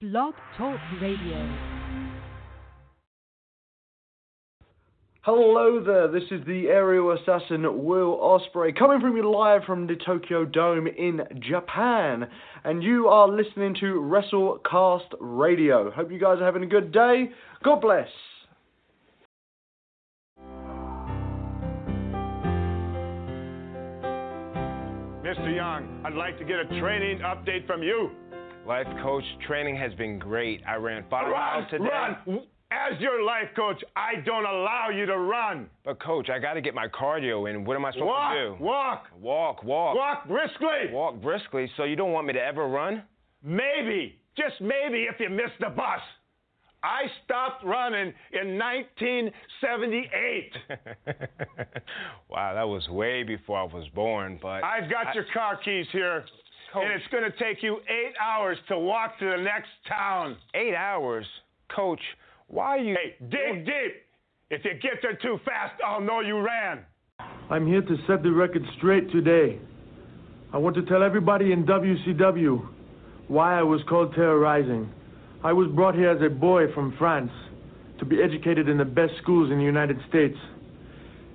Blog Talk Radio. Hello there, this is the aerial assassin Will Ospreay coming from you live from the Tokyo Dome in Japan. And you are listening to WrestleCast Radio. Hope you guys are having a good day. God bless. Mr. Young, I'd like to get a training update from you. Life coach training has been great. I ran five miles today. run. As your life coach, I don't allow you to run. But coach, I got to get my cardio in. What am I supposed Walk, to do? walk, Walk, walk, walk briskly. walk briskly. So you don't want me to ever run? Maybe, just maybe, if you miss the bus. I stopped running in 1978. wow, that was way before I was born. But I've got I- your car keys here, Coach. and it's going to take you eight hours to walk to the next town. eight hours, coach. Why are you? Hey, dig deep. If you get there too fast, I'll know you ran. I'm here to set the record straight today. I want to tell everybody in WCW why I was called Terra Ryzing. I was brought here as a boy from France to be educated in the best schools in the United States.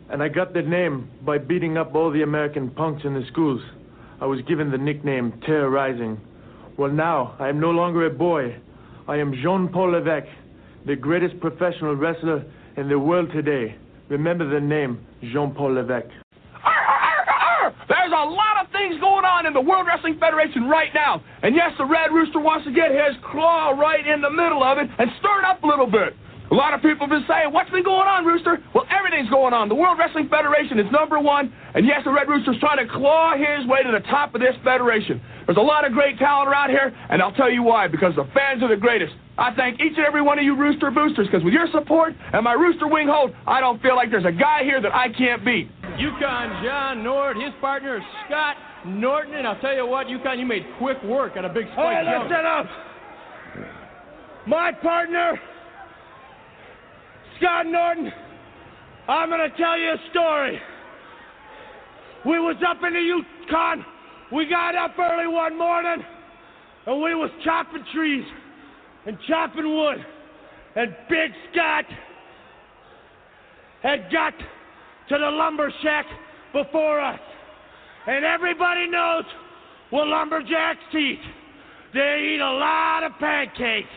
And I got the name by beating up all the American punks in the schools. I was given the nickname Terra Ryzing. Well, now I am no longer a boy. I am Jean Paul Levesque, the greatest professional wrestler in the world today. Remember the name Jean Paul Levesque. There's a lot of things going on in the World Wrestling Federation right now. And yes, the Red Rooster wants to get his claw right in the middle of it and stir it up a little bit. A lot of people have been saying, What's been going on, Rooster? Well, everything's going on. The World Wrestling Federation is number one. And yes, the Red Rooster's trying to claw his way to the top of this federation. There's a lot of great talent around here, and I'll tell you why because the fans are the greatest. I thank each and every one of you Rooster Boosters because with your support and my Rooster Wing hold, I don't feel like there's a guy here that I can't beat. Yukon John Nord, his partner Scott Norton, and I'll tell you what, Yukon, you made quick work on a big spike Hey, jump. listen up! My partner, Scott Norton, I'm gonna tell you a story. We was up in the Yukon. We got up early one morning, and we was chopping trees and chopping wood. And Big Scott had got to the lumber shack before us. And everybody knows what lumberjacks eat. They eat a lot of pancakes.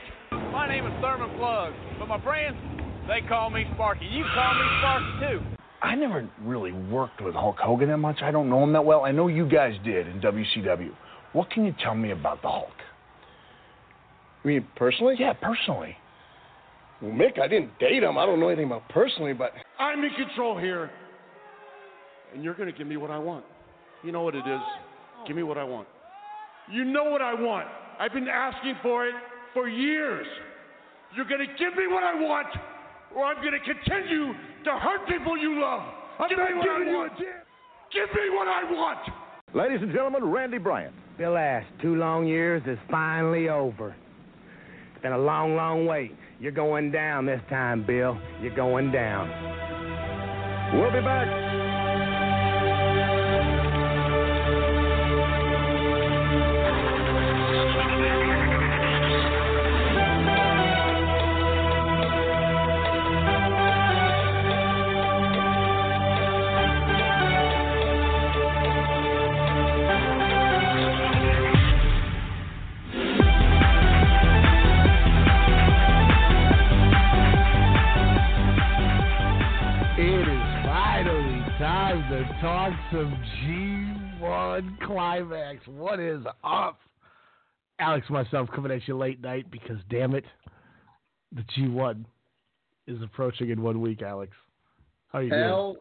My name is Thurman Plugg, but my friends, they call me Sparky. You call me Sparky too. I never really worked with Hulk Hogan that much. I don't know him that well. I know you guys did in WCW. What can you tell me about the Hulk? You mean personally? Yeah, personally. Well, Mick, I didn't date him. I don't know anything about personally, but I'm in control here. And you're going to give me what I want. You know what it is. Give me what I want. You know what I want. I've been asking for it for years. You're going to give me what I want, or I'm going to continue to hurt people you love. I'm give me what I want. Give me what I want. Ladies and gentlemen, Randy Bryant. Bill Ash, two long years is finally over. It's been a long, long wait. You're going down this time, Bill. You're going down. We'll be back. Climax. What is up? Alex myself coming at you late night because, damn it, the G1 is approaching in one week, Alex. How are you Hell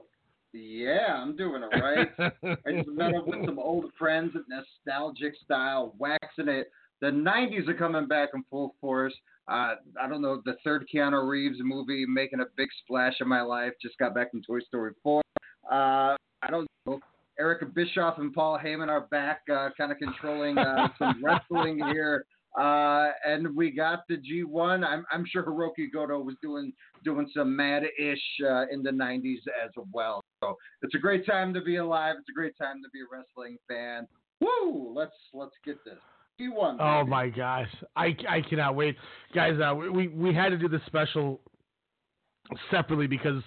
yeah, I'm doing all right. I just met up with some old friends, at nostalgic style, waxing it. The 90s are coming back in full force. Uh, I don't know, the third Keanu Reeves movie making a big splash in my life. Just got back from Toy Story 4. Uh, I don't know. Eric Bischoff and Paul Heyman are back, uh, kind of controlling uh, some wrestling here. Uh, and we got the G1. I'm, I'm sure Hiroki Goto was doing doing some mad-ish uh, in the 90s as well. So it's a great time to be alive. It's a great time to be a wrestling fan. Woo! Let's let's get this. He won. Oh my gosh, I, I cannot wait, guys. Uh, we we had to do this special separately because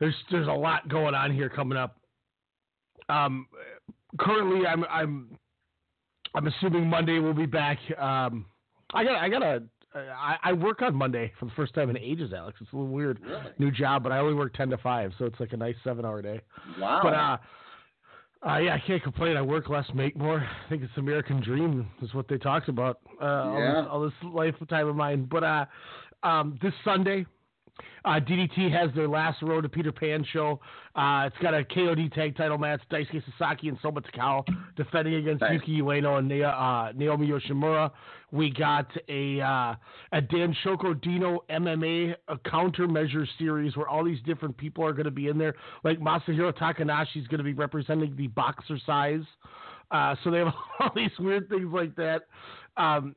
there's there's a lot going on here coming up. Um, currently, I'm I'm I'm assuming Monday we'll be back. Um, I got I got a I, I work on Monday for the first time in ages, Alex. It's a little weird, Really? new job, but I only work ten to five, so it's like a nice seven hour day. Wow. But uh, uh, yeah, I can't complain. I work less, make more. I think it's the American dream is what they talked about. Uh, all, this, all this lifetime of mine. But uh, um, this Sunday, uh, DDT has their last Road to Peter Pan show. Uh, it's got a KOD tag title match. Daisuke Sasaki and Soma Takao defending against Nice. Yuki Ueno and uh, Naomi Yoshimura. We got a uh, a Dan Shoko Dino MMA a countermeasure series where all these different people are going to be in there. Like Masahiro Takanashi is going to be representing the boxer size. Uh, so they have all these weird things like that. Um,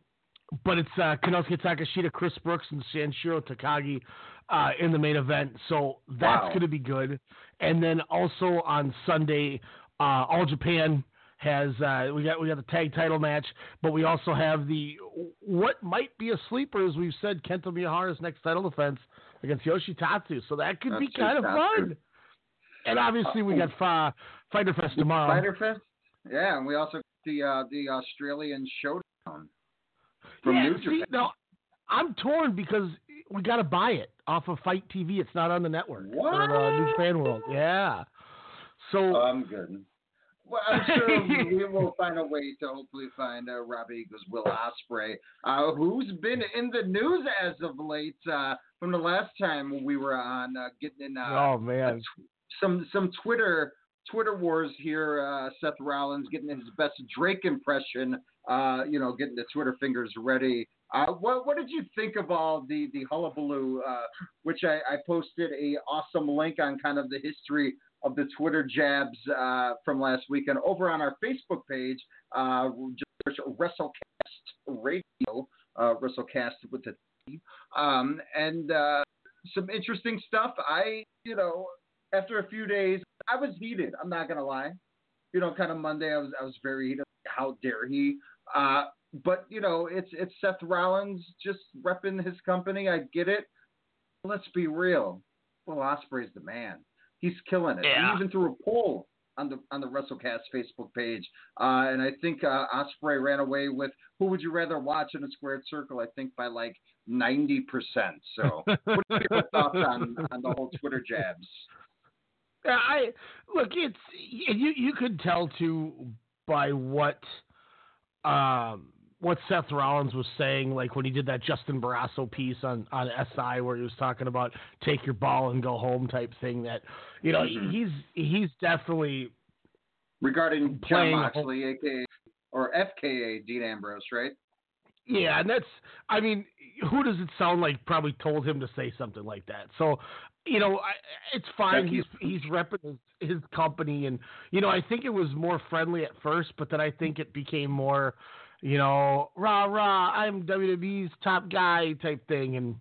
but it's uh, Konosuke Takeshita, Chris Brooks, and Sanshiro Takagi uh, in the main event. So that's Wow. going to be good. And then also on Sunday, uh, All Japan has uh, we got we got the tag title match, but we also have the what might be a sleeper, as we've said, Kento Miyahara's next title defense against Yoshitatsu. So that could be kind of fun. And obviously, we got uh, Fyter Fest tomorrow. Fyter Fest. Yeah, and we also got the uh, the Australian Showdown from yeah, New see, Japan. no, I'm torn because we got to buy it off of FITE TV. It's not on the network. What? Or, uh, New Japan World. Yeah. So Oh, I'm good. Well, I'm sure we will find a way to hopefully find uh, Robbie Eagles Will Ospreay, uh, who's been in the news as of late uh, from the last time we were on, uh, getting in uh, oh man, some some Twitter Twitter wars here. Uh, Seth Rollins getting his best Drake impression. Uh, you know, getting the Twitter fingers ready. Uh, what what did you think of all the the hullabaloo? Uh, which I, I posted a awesome link on kind of the history of the Twitter jabs uh, from last weekend over on our Facebook page. Uh, just WrestleCast Radio, uh, WrestleCast with a T, um, and some interesting stuff. I you know after a few days, I was heated. I'm not gonna lie. You know, kind of Monday, I was I was very heated. How dare he? But you know, it's it's Seth Rollins just repping his company. I get it. Let's be real. Will Ospreay's the man. He's killing it. Yeah. He even threw a poll on the on the WrestleCast Facebook page, uh, and I think uh, Ospreay ran away with who would you rather watch in a squared circle? I think by like ninety percent. So, what are your thoughts on on the whole Twitter jabs? Yeah, I look. It's you. You could tell too by what um, what Seth Rollins was saying, like when he did that Justin Barrasso piece on on SI, where he was talking about take your ball and go home type thing. That you know Mhm. he's he's definitely regarding John Playing a Moxley, aka or FKA Dean Ambrose, right? Yeah, and that's I mean, who does it sound like probably told him to say something like that? So, you know, I, it's fine. He's he's repping his, his company, and you know, I think it was more friendly at first, but then I think it became more, you know, rah rah, I'm WWE's top guy type thing, and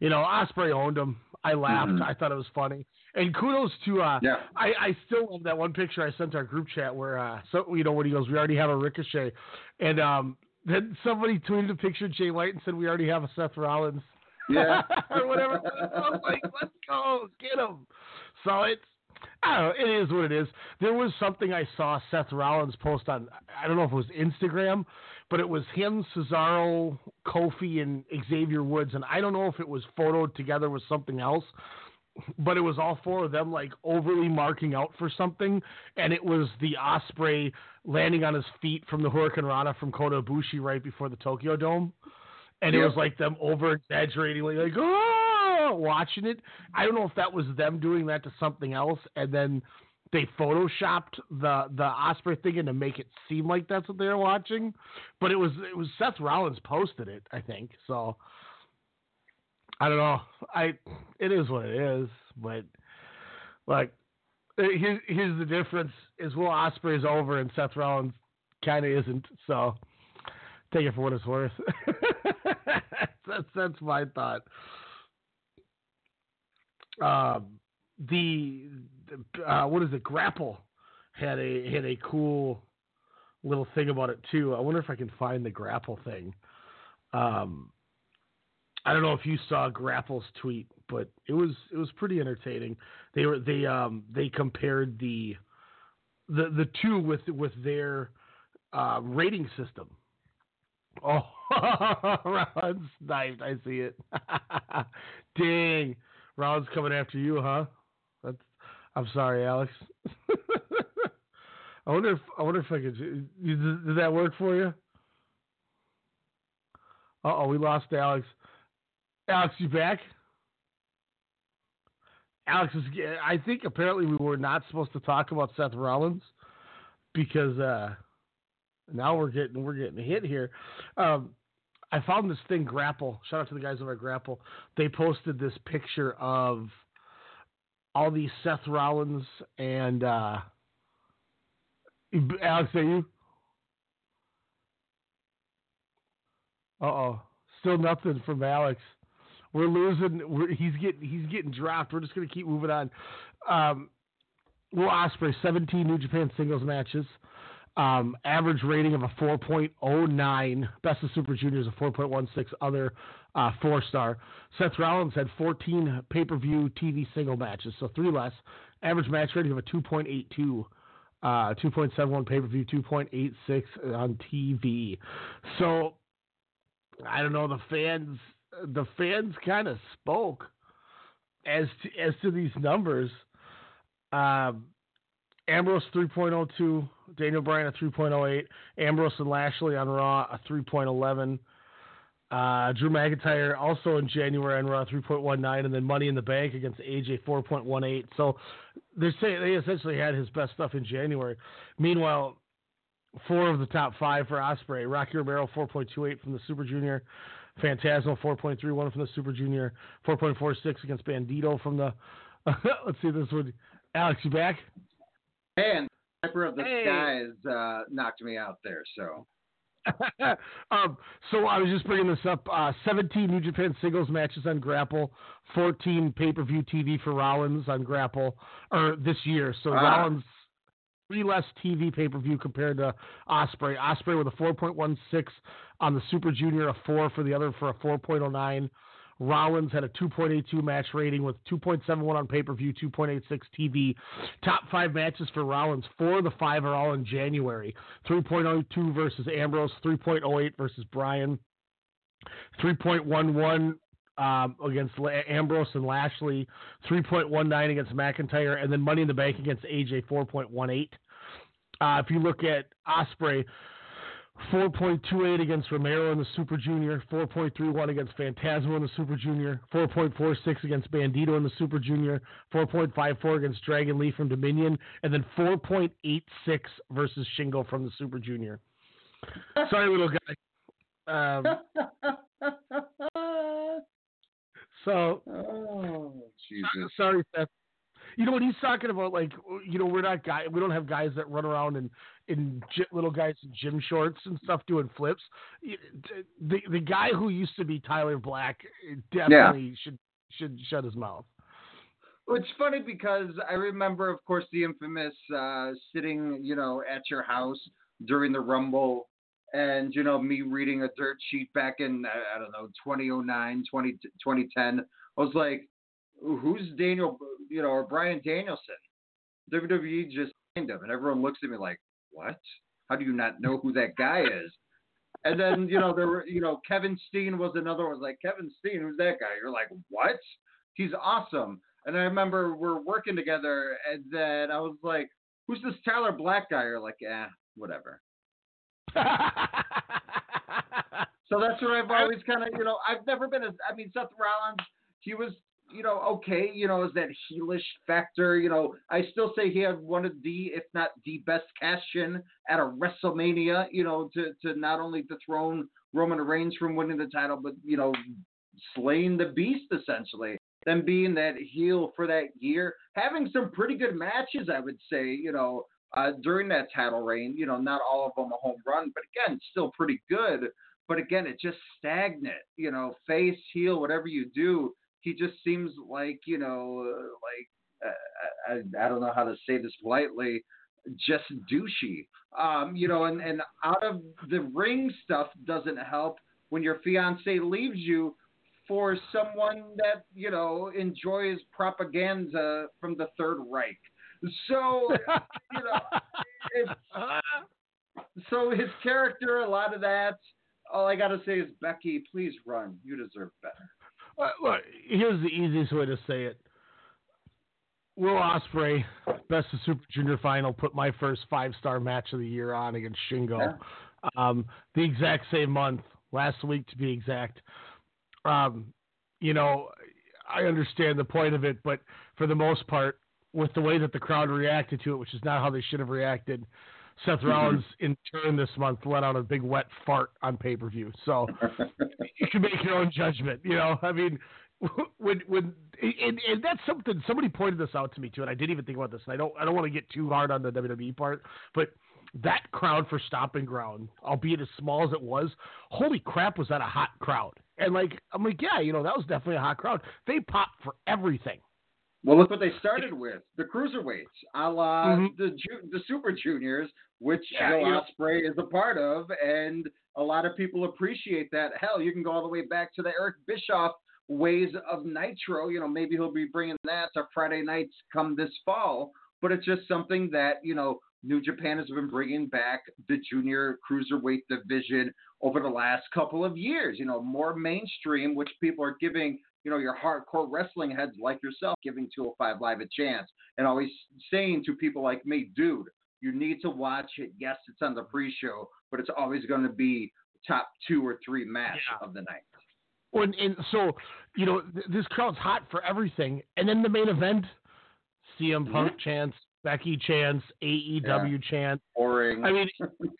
you know, Ospreay owned him. I laughed. Mhm. I thought it was funny. And kudos to uh Yeah. I, I still love that one picture I sent to our group chat where uh so you know when he goes, We already have a ricochet and um then somebody tweeted a picture of Jay White and said we already have a Seth Rollins. Yeah. or whatever. I was like, let's go, get him. So it's I don't know, it is what it is. There was something I saw Seth Rollins post on I don't know if it was Instagram, but it was him, Cesaro, Kofi, and Xavier Woods, and I don't know if it was photoed together with something else, but it was all four of them like overly marking out for something, and it was the Ospreay landing on his feet from the hurricanrana from Kota Ibushi right before the Tokyo Dome, and it was like them over exaggerating, like, like oh, watching it. I don't know if that was them doing that to something else, and then they photoshopped the the Ospreay thing in to make it seem like that's what they were watching, but it was it was Seth Rollins posted it, I think. So I don't know. I it is what it is, but like uh, here's here's the difference: is Will Ospreay is over and Seth Rollins kind of isn't. So take it for what it's worth. that's that's my thought. Um, the uh, what is it? Grapple had a had a cool little thing about it too. I wonder if I can find the grapple thing. Um, I don't know if you saw Grapple's tweet, but it was it was pretty entertaining. They were they um they compared the the the two with with their uh, rating system. Oh, Rollins sniped. I see it. Dang, Rollins coming after you, huh? I'm sorry, Alex. I wonder if I wonder if I could. Did, did that work for you? Uh oh, we lost Alex. Alex, you back? Alex is. I think apparently we were not supposed to talk about Seth Rollins because uh, now we're getting we're getting hit here. Um, I found this thing Grapple. Shout out to the guys over at Grapple. They posted this picture of all these Seth Rollins and uh, Alex. Are you? Uh oh. Still nothing from Alex. We're losing. We're, he's getting he's getting dropped. We're just gonna keep moving on. Um, Will Ospreay, 17 New Japan singles matches. Um, average rating of a 4.09. Best of Super Juniors a 4.16. Other uh, four star. Seth Rollins had 14 pay per view TV single matches, so three less. Average match rating of a 2.82. Uh, 2.71 pay per view, 2.86 on TV. So I don't know. The fans, the fans kind of spoke as to, as to these numbers. Um, Ambrose 3.02, Daniel Bryan a 3.08, Ambrose and Lashley on Raw a 3.11. Uh, Drew McIntyre also in January on Raw 3.19, and then Money in the Bank against AJ 4.18. So they say they essentially had his best stuff in January. Meanwhile, four of the top five for Ospreay: Rocky Romero 4.28 from the Super Junior, Phantasmo 4.31 from the Super Junior, 4.46 against Bandito from the. let's see this one. Alex, you back? And Sniper of the Hey. Skies uh, knocked me out there. So um, so I was just bringing this up. Uh, 17 New Japan singles matches on Grapple, 14 pay per view TV for Rollins on Grapple, or this year. So Ah. Rollins three less TV pay per view compared to Ospreay. Ospreay with a 4.16 on the Super Junior, a four for the other for a 4.09. Rollins had a 2.82 match rating with 2.71 on pay per view, 2.86 TV. Top five matches for Rollins. Four of the five are all in January. 3.02 versus Ambrose, 3.08 versus Bryan, 3.11 um, against Ambrose and Lashley, 3.19 against McIntyre, and then Money in the Bank against AJ, 4.18. Uh, if you look at Ospreay, 4.28 against Romero in the Super Junior, 4.31 against Phantasmo in the Super Junior, 4.46 against Bandito in the Super Junior, 4.54 against Dragon Lee from Dominion, and then 4.86 versus Shingo from the Super Junior. Sorry, little guy. Um, so, oh, Jesus. sorry, Seth. You know what he's talking about? Like, you know, we're not guy. We don't have guys that run around in in gy- little guys in gym shorts and stuff doing flips. The the guy who used to be Tyler Black definitely should should shut his mouth. Well, it's funny because I remember, of course, the infamous uh, sitting, you know, at your house during the Rumble, and you know, me reading a dirt sheet back in I I don't know 2009, 20, 2010. I was like, who's Daniel, you know, or Bryan Danielson? WWE just signed him, and everyone looks at me like, what? How do you not know who that guy is? And then, you know, there were, you know, Kevin Steen was another one. Was like, Kevin Steen, who's that guy? You're like, what? He's awesome. And I remember we're working together, and then I was like, who's this Tyler Black guy? You're like, eh, whatever. So that's what I've always kind of, you know, I've never been a, I mean, Seth Rollins, he was, you know, okay, you know, is that heelish factor, you know, I still say he had one of the, if not the best cash in at a WrestleMania, you know, to, to not only dethrone Roman Reigns from winning the title, but, you know, slaying the beast essentially. Then being that heel for that year, having some pretty good matches, I would say, you know, uh, during that title reign. You know, not all of them a home run, but again, still pretty good. But again, it's just stagnant. You know, face, heel, whatever you do, he just seems like you know, uh, like uh, I, I don't know how to say this politely. just douchey. Um, you know, and, and out of the ring stuff doesn't help when your fiance leaves you for someone that, you know, enjoys propaganda from the Third Reich. So, you know, it's, so his character, a lot of that, all I got to say is, Becky, please run. You deserve better. Uh, look, here's the easiest way to say it. Will Ospreay, best of Super Junior final, put my first five star match of the year on against Shingo. Um, the exact same month, last week to be exact. Um, you know, I understand the point of it, but for the most part, with the way that the crowd reacted to it, which is not how they should have reacted, Seth Rollins in turn this month let out a big wet fart on pay per view. So you can make your own judgment. You know, I mean, when when and, and that's something somebody pointed this out to me too, and I didn't even think about this. And I don't I don't want to get too hard on the WWE part, but that crowd for Stomping Ground, albeit as small as it was, holy crap, was that a hot crowd? And like I'm like, yeah, you know, that was definitely a hot crowd. They popped for everything. Well, look what they started with: the cruiserweights, a la Mhm. the ju- the Super Juniors, which Yeah, Will Ospreay is a part of, and a lot of people appreciate that. Hell, you can go all the way back to the Eric Bischoff ways of Nitro. You know, maybe he'll be bringing that to Friday nights come this fall. But it's just something that you know New Japan has been bringing back the junior cruiserweight division over the last couple of years. You know, more mainstream, which people are giving you know, your hardcore wrestling heads like yourself giving 205 Live a chance and always saying to people like me, dude, you need to watch it. Yes, it's on the pre show, but it's always going to be top two or three match of the night. When and so you know th- this crowd's hot for everything, and then the main event, CM Punk mm-hmm. chants, Becky chants, AEW chants. Boring. I mean,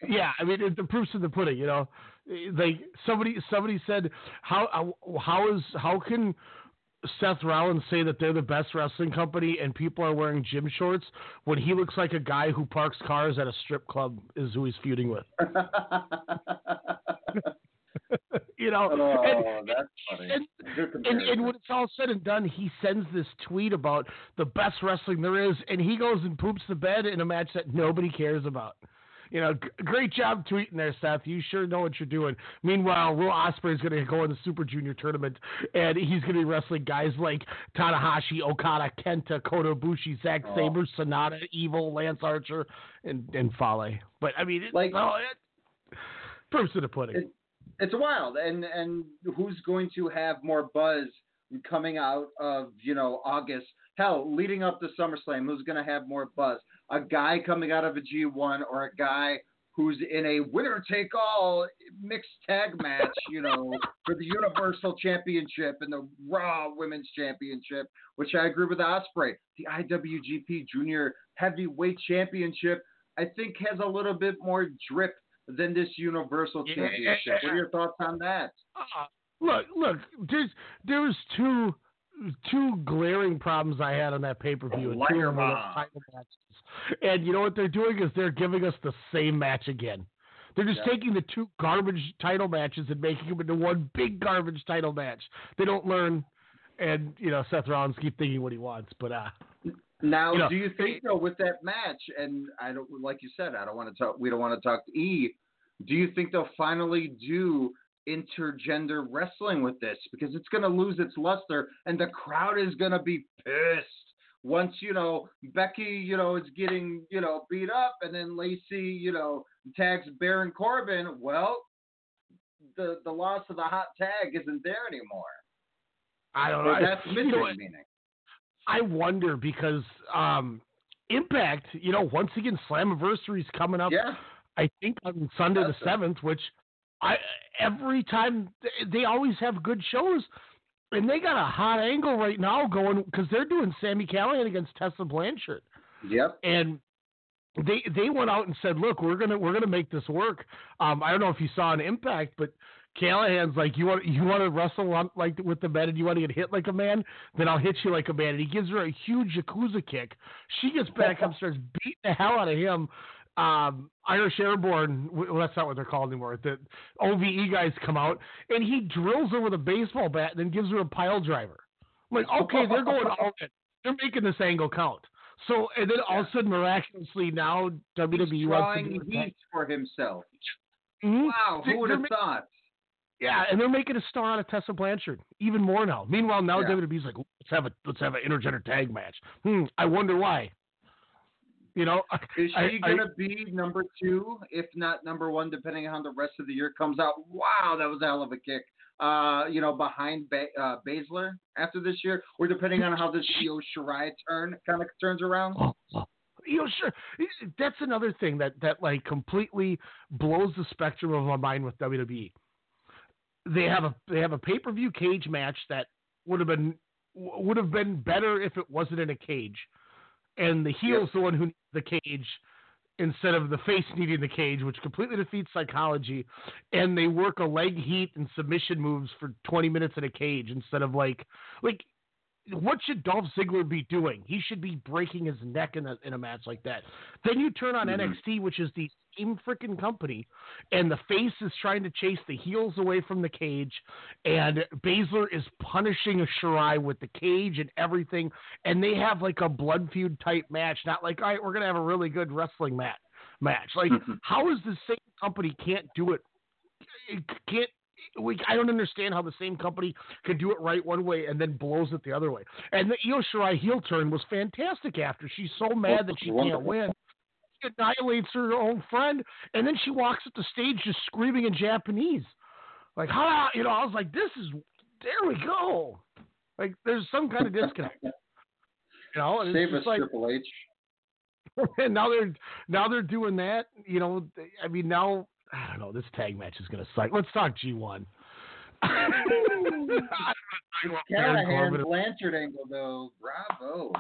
yeah, I mean it, the proof's in the pudding. You know, like somebody somebody said, how uh, how is how can Seth Rollins say that they're the best wrestling company and people are wearing gym shorts when he looks like a guy who parks cars at a strip club is who he's feuding with. you know, oh, and, that's funny. and, and, and when it's all said and done, he sends this tweet about the best wrestling there is, and he goes and poops the bed in a match that nobody cares about. You know, g- great job tweeting there, Seth. You sure know what you're doing. Meanwhile, Will Ospreay is going to go in the Super Junior tournament, and he's going to be wrestling guys like Tanahashi, Okada, Kenta, Kota Ibushi, Zack Oh. Sabre, Sanada, Evil, Lance Archer, and and Fale. But I mean, it, Like- no, it, proofs in the pudding. It- it's wild, and and who's going to have more buzz coming out of you know August? Hell, leading up to SummerSlam, who's going to have more buzz? A guy coming out of a G1 or a guy who's in a winner take all mixed tag match, you know, for the Universal Championship and the Raw Women's Championship, which I agree with Ospreay. The IWGP Junior Heavyweight Championship, I think, has a little bit more drip than this Universal Yeah. Championship. What are your thoughts on that? Uh, look, look, there's there was two two glaring problems I had on that pay per view, and two of them were bomb. title matches. And you know what they're doing is they're giving us the same match again. They're just Yeah. taking the two garbage title matches and making them into one big garbage title match. They don't learn, and you know Seth Rollins keep thinking what he wants, but uh, Now, You know, do you think though with that match, and I don't like you said, I don't want to talk. We don't want to talk to E. Do you think they'll finally do intergender wrestling with this because it's going to lose its luster and the crowd is going to be pissed once you know Becky, you know, is getting you know beat up, and then Lacey, you know, tags Baron Corbin. Well, the the loss of the hot tag isn't there anymore. I don't know. that's missing you know meaning. I wonder because um, Impact, you know, once again, Slammiversary is coming up. Yeah. I think on Sunday the seventh, which I every time they- always have good shows, and they got a hot angle right now going because they're doing Sami Callihan against Tessa Blanchard, Yep. and they they went out and said, look, we're gonna we're gonna make this work. Um, I don't know if you saw an Impact, but. Callihan's like you want you want to wrestle on, like with the men and you want to get hit like a man, then I'll hit you like a man. And he gives her a huge Yakuza kick. She gets back up, starts beating the hell out of him. Um, Irish Airborne, well, that's not what they're called anymore. The OVE guys come out and he drills her with a baseball bat and then gives her a pile driver. I'm like, okay, they're going all in. They're making this angle count. So and then all of a sudden, miraculously, now WWE He's wants to drawing heat for himself. Mhm. Wow, who would have thought? Yeah, and they're making a star out of Tessa Blanchard even more now. Meanwhile, now Yeah. WWE's like, let's have a let's have an intergender tag match. Hmm, I wonder why. You know, Is she I- gonna be number two, if not number one, depending on how the rest of the year comes out? Wow, that was a hell of a kick. Uh, you know, behind ba- uh, Baszler after this year, or depending on how this Io Shirai turn kind of turns around. You know, sure. That's another thing that that like completely blows the spectrum of my mind with WWE. They have a they have a pay per view cage match that would have been would have been better if it wasn't in a cage, and the heel's the one who needs the cage instead of the face needing the cage, which completely defeats psychology. And they work a leg heat and submission moves for 20 minutes in a cage instead of like like what should Dolph Ziggler be doing? He should be breaking his neck in a in a match like that. Then you turn on Mhm. NXT, which is the same freaking company, and the face is trying to chase the heels away from the cage, and Baszler is punishing a Shirai with the cage and everything, and they have like a blood feud type match, not like all right, we're gonna have a really good wrestling match. Match like how is the same company can't do it? It can't we, I don't understand how the same company could do it right one way and then blows it the other way. And the Io Shirai heel turn was fantastic after. She's so mad that she can't win. She annihilates her own friend, and then she walks up the stage just screaming in Japanese. Like, ha, you know, I was like, this is, there we go. Like, there's some kind of disconnect. You know, and Save us, like, Triple H. and now they're now they're doing that. You know, I mean now I don't know. This tag match is gonna suck. Let's talk G one. Callihan Blanchard angle though, bravo,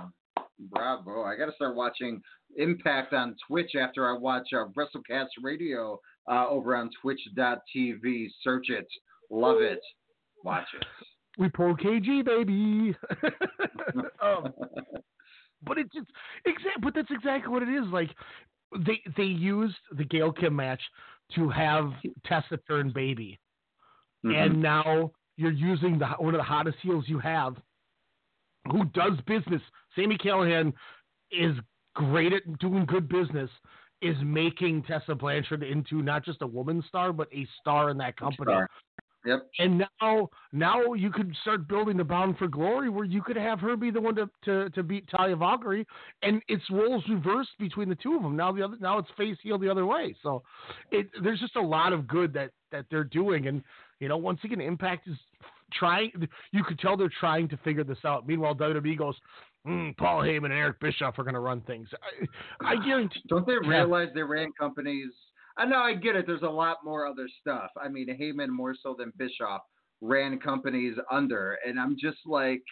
bravo! I got to start watching Impact on Twitch after I watch uh, WrestleCast Radio uh, over on Twitch.tv. Search it, love it, watch it. We pull KG baby. um, but it's just exact. But that's exactly what it is. Like they they used the Gail Kim match to have Tessa turn baby, mm-hmm. and now you're using the one of the hottest heels you have, who does business. Sami Callihan is great at doing good business. Is making Tessa Blanchard into not just a woman star, but a star in that company. Star. Yep. And now, now you could start building the Bound for Glory, where you could have her be the one to, to, to beat Talia Valkyrie, and it's roles reversed between the two of them. Now the other, now it's face heel the other way. So, it there's just a lot of good that that they're doing, and you know, once again, Impact is trying. You could tell they're trying to figure this out. Meanwhile, WWE goes. Mm, Paul Heyman and Eric Bischoff are going to run things. I, I guarantee. Don't they realize they ran companies? I know, I get it. There's a lot more other stuff. I mean, Heyman more so than Bischoff ran companies under, and I'm just like,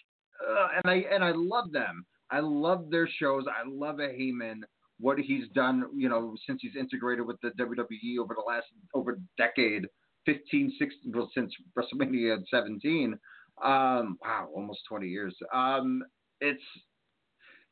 uh, and I and I love them. I love their shows. I love a Heyman. What he's done, you know, since he's integrated with the WWE over the last over decade, 15, 16, well, since WrestleMania 17. Um, wow, almost 20 years. Um, it's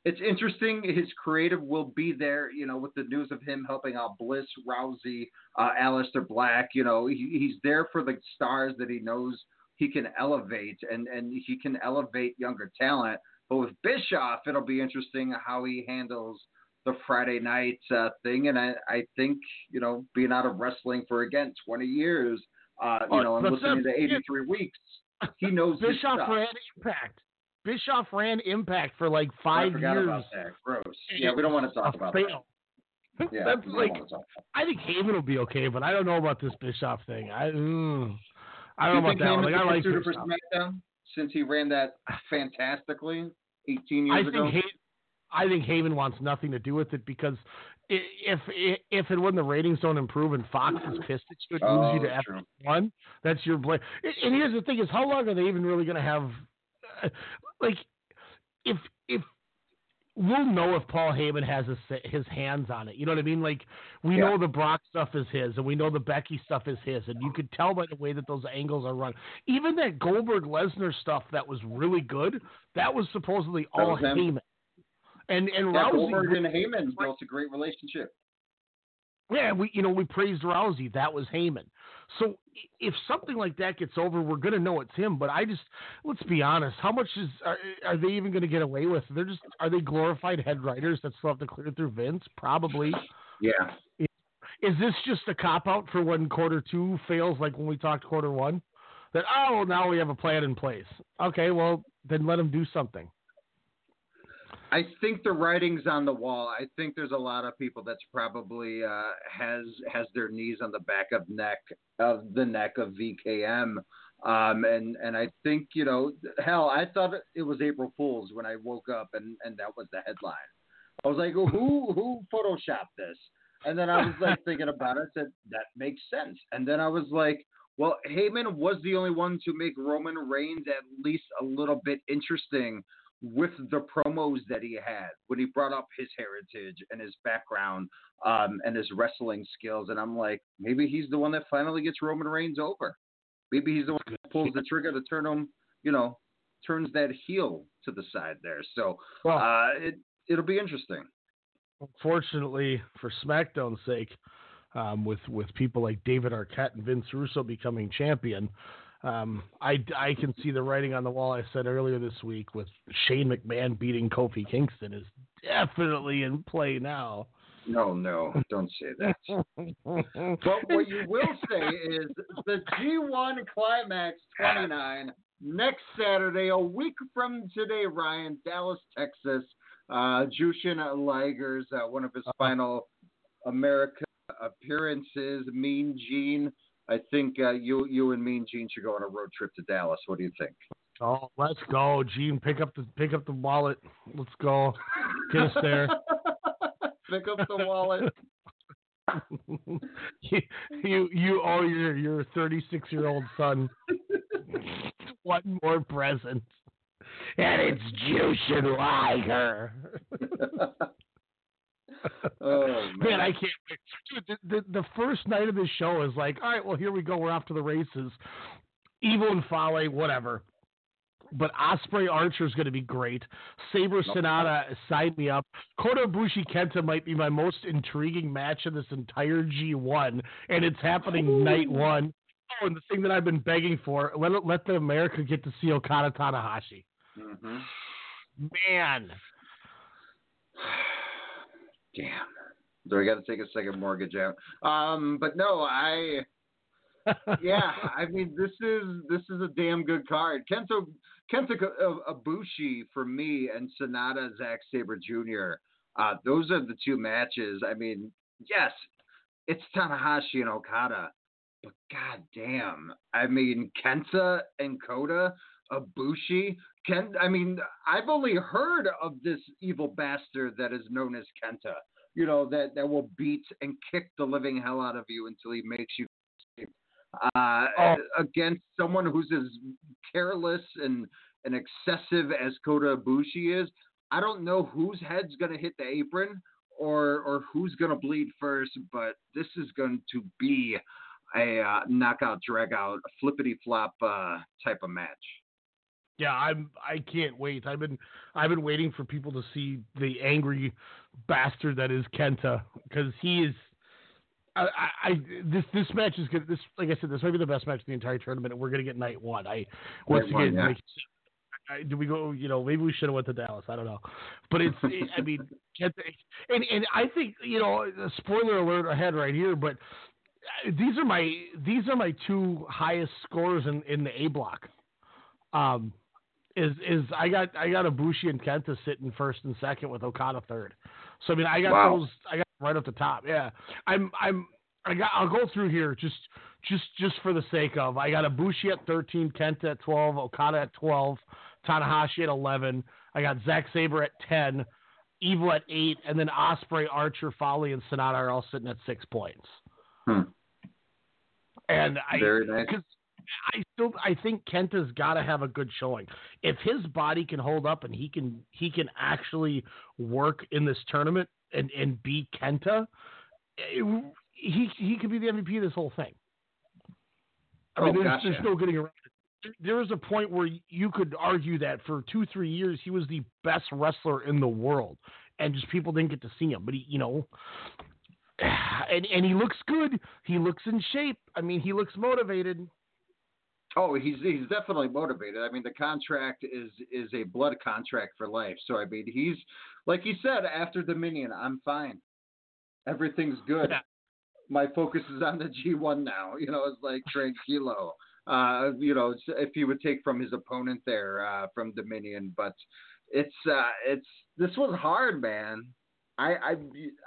it's interesting. His creative will be there, you know, with the news of him helping out Bliss, Rousey, uh, Aleister Black. You know, he, he's there for the stars that he knows he can elevate, and and he can elevate younger talent. But with Bischoff, it'll be interesting how he handles the Friday night uh, thing. And I, I think, you know, being out of wrestling for again 20 years, uh, you Oh, know, and listening to 83 weeks, he knows Bischoff ran Impact. Bischoff ran Impact for like I five forgot years. about that. Gross. Yeah, we don't want to talk about fail. that. Yeah, That's like wanna talk about I think Heyman will be okay, but I don't know about this Bischoff thing. I mm, I don't Do know about think that one. Heyman's Like, I a like suitor Bischoff. SmackDown since he ran that fantastically 18 I years think ago? Hay- I think Heyman wants nothing to do with it because i- if if, if and when the ratings don't improve and Fox is pissed at you and Oh, moves you to that's F one. that's your blame. And here's the thing: is how long are they even really going to have? Like, if if we'll know if Paul Heyman has his, his hands on it. You know what I mean? Like we Yeah. know the Brock stuff is his, and we know the Becky stuff is his, and you could tell by the way that those angles are run. Even that Goldberg Lesnar stuff that was really good, that was supposedly That all was. Heyman. And and Yeah, Rousey, Goldberg and Heyman built a great relationship. yeah, we you know we praised Rousey. That was Heyman. So if something like that gets over, we're going to know it's him. But I just let's be honest. How much is are, are they even going to get away with? They're just are they glorified head writers that still have to clear through Vince? Probably. Yeah. Is this just a cop out for when quarter two fails, like when we talked quarter one? That oh now we have a plan in place. Okay, well then let them do something. I think the writing's on the wall. I think there's a lot of people that's probably uh, has has their knees on the back of neck of the neck of VKM, um, and and I think you know, hell, I thought it was April Fools when I woke up and and that was the headline. I was like, who who photoshopped this? And then I was like thinking about it. Said that makes sense. And then I was like, well, Heyman was the only one to make Roman Reigns at least a little bit interesting with the promos that he had when he brought up his heritage and his background um, and his wrestling skills. And I'm like, maybe he's the one that finally gets Roman Reigns over. Maybe he's the one that pulls the trigger to turn him, you know, turns that heel to the side there. So well, uh, it it'll be interesting. Unfortunately, for SmackDown's sake, um, with with people like David Arquette and Vince Russo becoming champion, um, I, I can see the writing on the wall. I said earlier this week with Shane McMahon beating Kofi Kingston is definitely in play now. No, no, don't say that. but what you will say is the G1 Climax 29 next Saturday, a week from today, Ryan, Dallas, Texas. Uh, Jushin Liger's uh, one of his final America appearances. Mean Gene I think uh, you you and me and Gene should go on a road trip to Dallas. What do you think? Oh, let's go, Gene. Pick up the pick up the wallet. Let's go. Get us there. pick up the wallet. you, you you owe your your 36 year old son one more present, and it's Jushin Liger oh man. man. I can't wait. Dude, the, the, the first night of this show is like, all right, well here we go. We're off to the races. Evil and Fale, whatever. But Ospreay Archer is going to be great. Sabre Sanada, sign me up. Kota Ibushi Kenta might be my most intriguing match of this entire G1, and it's happening Ooh. night one. Oh, and the thing that I've been begging for, let let the America get to see Okada Tanahashi. Mm-hmm. Man, Damn. Do I got to take a second mortgage out? Um, but no, I. yeah, I mean this is this is a damn good card. Kento Kenta Ibushi for me and Sanada Zack Sabre Jr. Uh, those are the two matches. I mean, yes, it's Tanahashi and Okada, but god damn, I mean Kenta and Kota Ibushi. Ken, I mean, I've only heard of this evil bastard that is known as Kenta. You know that that will beat and kick the living hell out of you until he makes you uh, oh. against someone who's as careless and and excessive as Kota Ibushi is. I don't know whose head's gonna hit the apron or or who's gonna bleed first, but this is going to be a uh, knockout, drag out, flippity flop uh, type of match. Yeah, I'm. I can't wait. I've been. I've been waiting for people to see the angry bastard that is Kenta because he is. I, I, this this match is good. This like I said, this might be the best match of the entire tournament, and we're gonna get night one. I once night again, one, yeah. I, do we go? You know, maybe we should have went to Dallas. I don't know, but it's. it, I mean, Kenta, and and I think you know, spoiler alert ahead right here, but uh, these are my these are my two highest scores in in the A block. Um, is is I got I got Ibushi and Kenta sitting first and second with Okada third. So I mean I got wow. those I got right up the top. Yeah. I'm I'm I got I'll go through here just just just for the sake of I got Ibushi at 13, Kenta at 12, Okada at 12, Tanahashi at 11. I got Zack Sabre at 10, Evil at 8, and then Ospreay, Archer, Fale, and Sanada are all sitting at 6 points. Hmm. And I Very nice. I still I think Kenta's got to have a good showing. If his body can hold up and he can he can actually work in this tournament and and beat Kenta, it, he he could be the MVP of this whole thing. I mean, oh, there's, gotcha. there's no getting around it. There is a point where you could argue that for two three years he was the best wrestler in the world, and just people didn't get to see him. But he, you know, and and he looks good. He looks in shape. I mean, he looks motivated. Oh, he's he's definitely motivated. I mean, the contract is is a blood contract for life. So I mean, he's like he said after Dominion, I'm fine. Everything's good. Yeah. My focus is on the G1 now. You know, it's like tranquilo. Uh, you know, if he would take from his opponent there uh, from Dominion, but it's uh, it's this was hard, man. I, I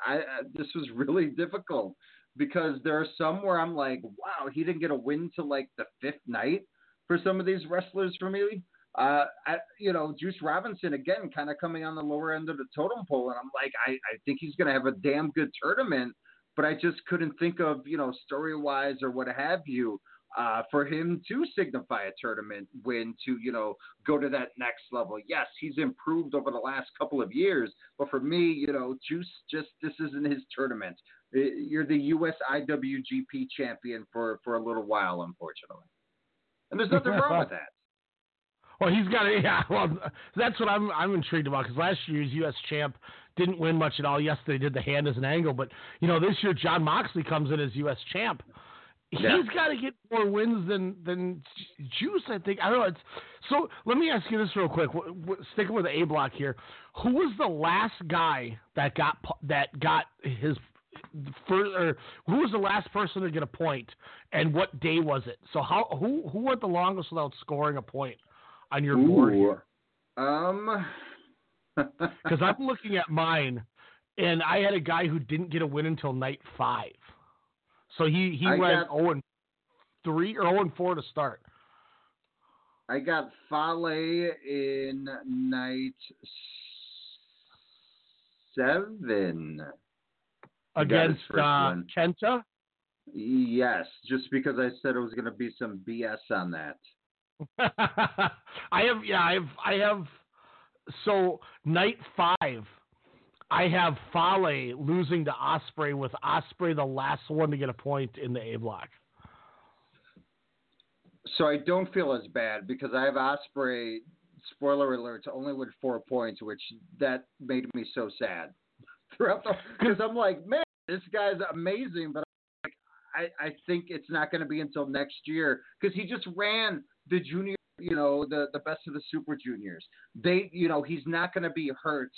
I this was really difficult because there are some where I'm like, wow, he didn't get a win till like the fifth night for some of these wrestlers for me. Uh, I, you know, Juice Robinson again, kind of coming on the lower end of the totem pole, and I'm like, I, I think he's going to have a damn good tournament, but I just couldn't think of, you know, story wise or what have you, uh, for him to signify a tournament win to, you know, go to that next level. Yes, he's improved over the last couple of years, but for me, you know, Juice just this isn't his tournament. Uh, You're the U.S. IWGP champion for for a little while, unfortunately, and there's nothing wrong with that. Well, he's got to. Yeah, well, that's what I'm I'm intrigued about because last year's U.S. champ didn't win much at all. Yes, they did the hand as an angle, but you know this year Jon Moxley comes in as U.S. champ. He's Yeah. got to get more wins than than Juice. I think. I don't know. It's so. Let me ask you this real quick. W- w- Sticking with the A block here, who was the last guy that got that got his first, or who was the last person to get a point, and what day was it? So how who who went the longest without scoring a point on your board here? Um, Because I'm looking at mine, and I had a guy who didn't get a win until night five. So he he I went got- 0 and three or 0 and four to start. I got Fale in night seven I got his Against uh. Kenta. Yes, just because I said it was going to be some BS on that. I have yeah I have I have so night five. I have Fale losing to Ospreay with Ospreay the last one to get a point in the A block. So I don't feel as bad because I have Ospreay. Spoiler alert! Only with four points, which that made me so sad throughout the because I'm like, man, this guy's amazing, but I I think it's not going to be until next year because he just ran the junior, you know, the the best of the super juniors. They, you know, he's not going to be hurt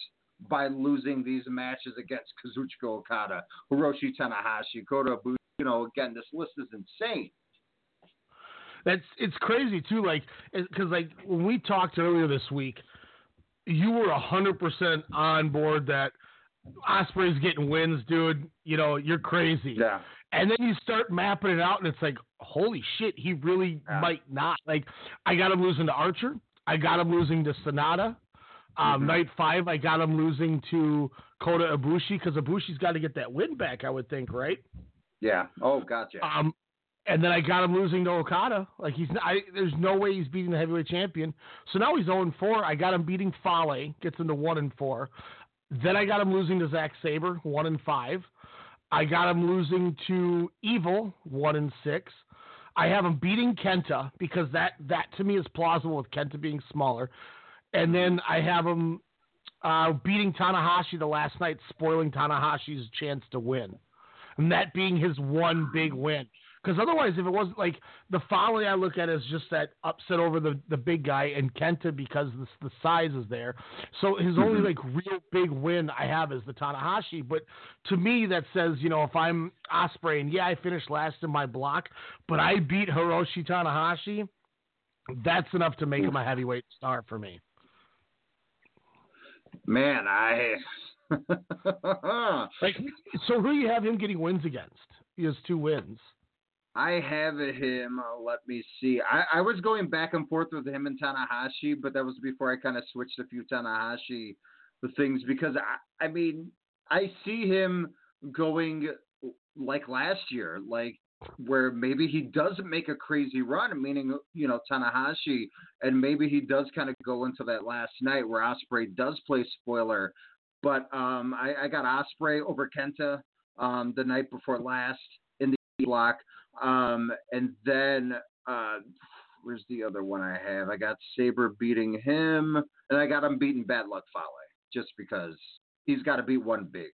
by losing these matches against Kazuchika Okada, Hiroshi Tanahashi, Kota Ibushi. You know, again, this list is insane. That's it's crazy too. Like because like when we talked earlier this week, you were hundred percent on board that Ospreay's getting wins, dude. You know you're crazy. Yeah. And then you start mapping it out, and it's like, holy shit, he really might not. Like, I got him losing to Archer. I got him losing to Sanada. Um, Mhm. Night five, I got him losing to Kota Ibushi because Ibushi's got to get that win back, I would think, right? Yeah. Oh, gotcha. Um, and then I got him losing to Okada. Like he's, I, there's no way he's beating the heavyweight champion. So now he's 0 4. I got him beating Fale, gets into one and four. Then I got him losing to Zack Sabre, one and five. I got him losing to Evil, one and six. I have him beating Kenta because that that to me is plausible with Kenta being smaller. And then I have him uh, beating Tanahashi the last night, spoiling Tanahashi's chance to win, and that being his one big win. Because otherwise, if it wasn't like the Fale, I look at as just that upset over the, the big guy and Kenta because the, the size is there. So his only Mhm. like real big win I have is the Tanahashi. But to me, that says you know if I'm Ospreay and yeah, I finished last in my block, but I beat Hiroshi Tanahashi. That's enough to make him a heavyweight star for me. Man, I. Like, so who do you have him getting wins against? He has two wins. I have him. Uh, let me see. I, I was going back and forth with him and Tanahashi, but that was before I kind of switched a few Tanahashi things because I, I mean, I see him going like last year, like where maybe he doesn't make a crazy run, meaning you know Tanahashi, and maybe he does kind of go into that last night where Ospreay does play spoiler. But um, I, I got Ospreay over Kenta um, the night before last in the block. Um, and then uh, where's the other one I have? I got Sabre beating him, and I got him beating Bad Luck Fale just because he's got to beat one big.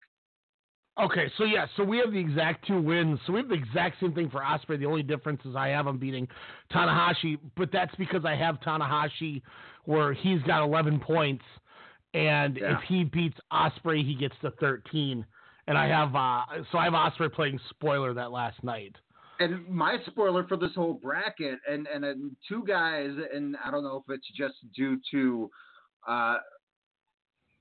Okay, so yeah, so we have the exact two wins. So we have the exact same thing for Ospreay. The only difference is I have him beating Tanahashi, but that's because I have Tanahashi where he's got 11 points, and Yeah. if he beats Ospreay, he gets to 13. And I have uh, so I have Ospreay playing spoiler that last night. And my spoiler for this whole bracket, and and, and two guys, and I don't know if it's just due to, uh,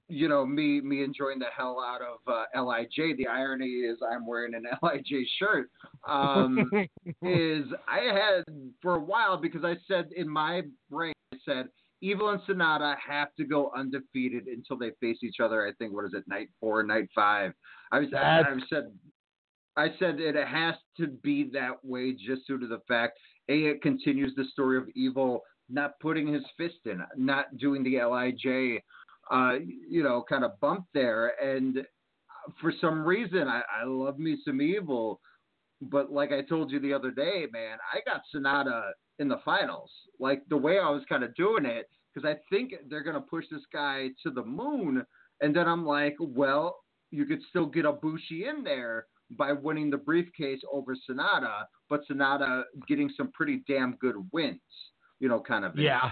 you know, me me enjoying the hell out of uh, Lij. The irony is I'm wearing an Lij shirt. Um, is I had for a while because I said in my brain I said Evil and Sanada have to go undefeated until they face each other. I think what is it, night four, night five. I was I, I said I said it has to be that way just due to the fact a it continues the story of Evil not putting his fist in, not doing the Lij, uh, you know, kind of bump there, and for some reason I, I love me some Evil, but like I told you the other day, man, I got Sanada in the finals. Like the way I was kind of doing it, because I think they're gonna push this guy to the moon, and then I'm like, well, you could still get Ibushi in there by winning the briefcase over Sanada, but Sanada getting some pretty damn good wins, you know, kind of. Yeah.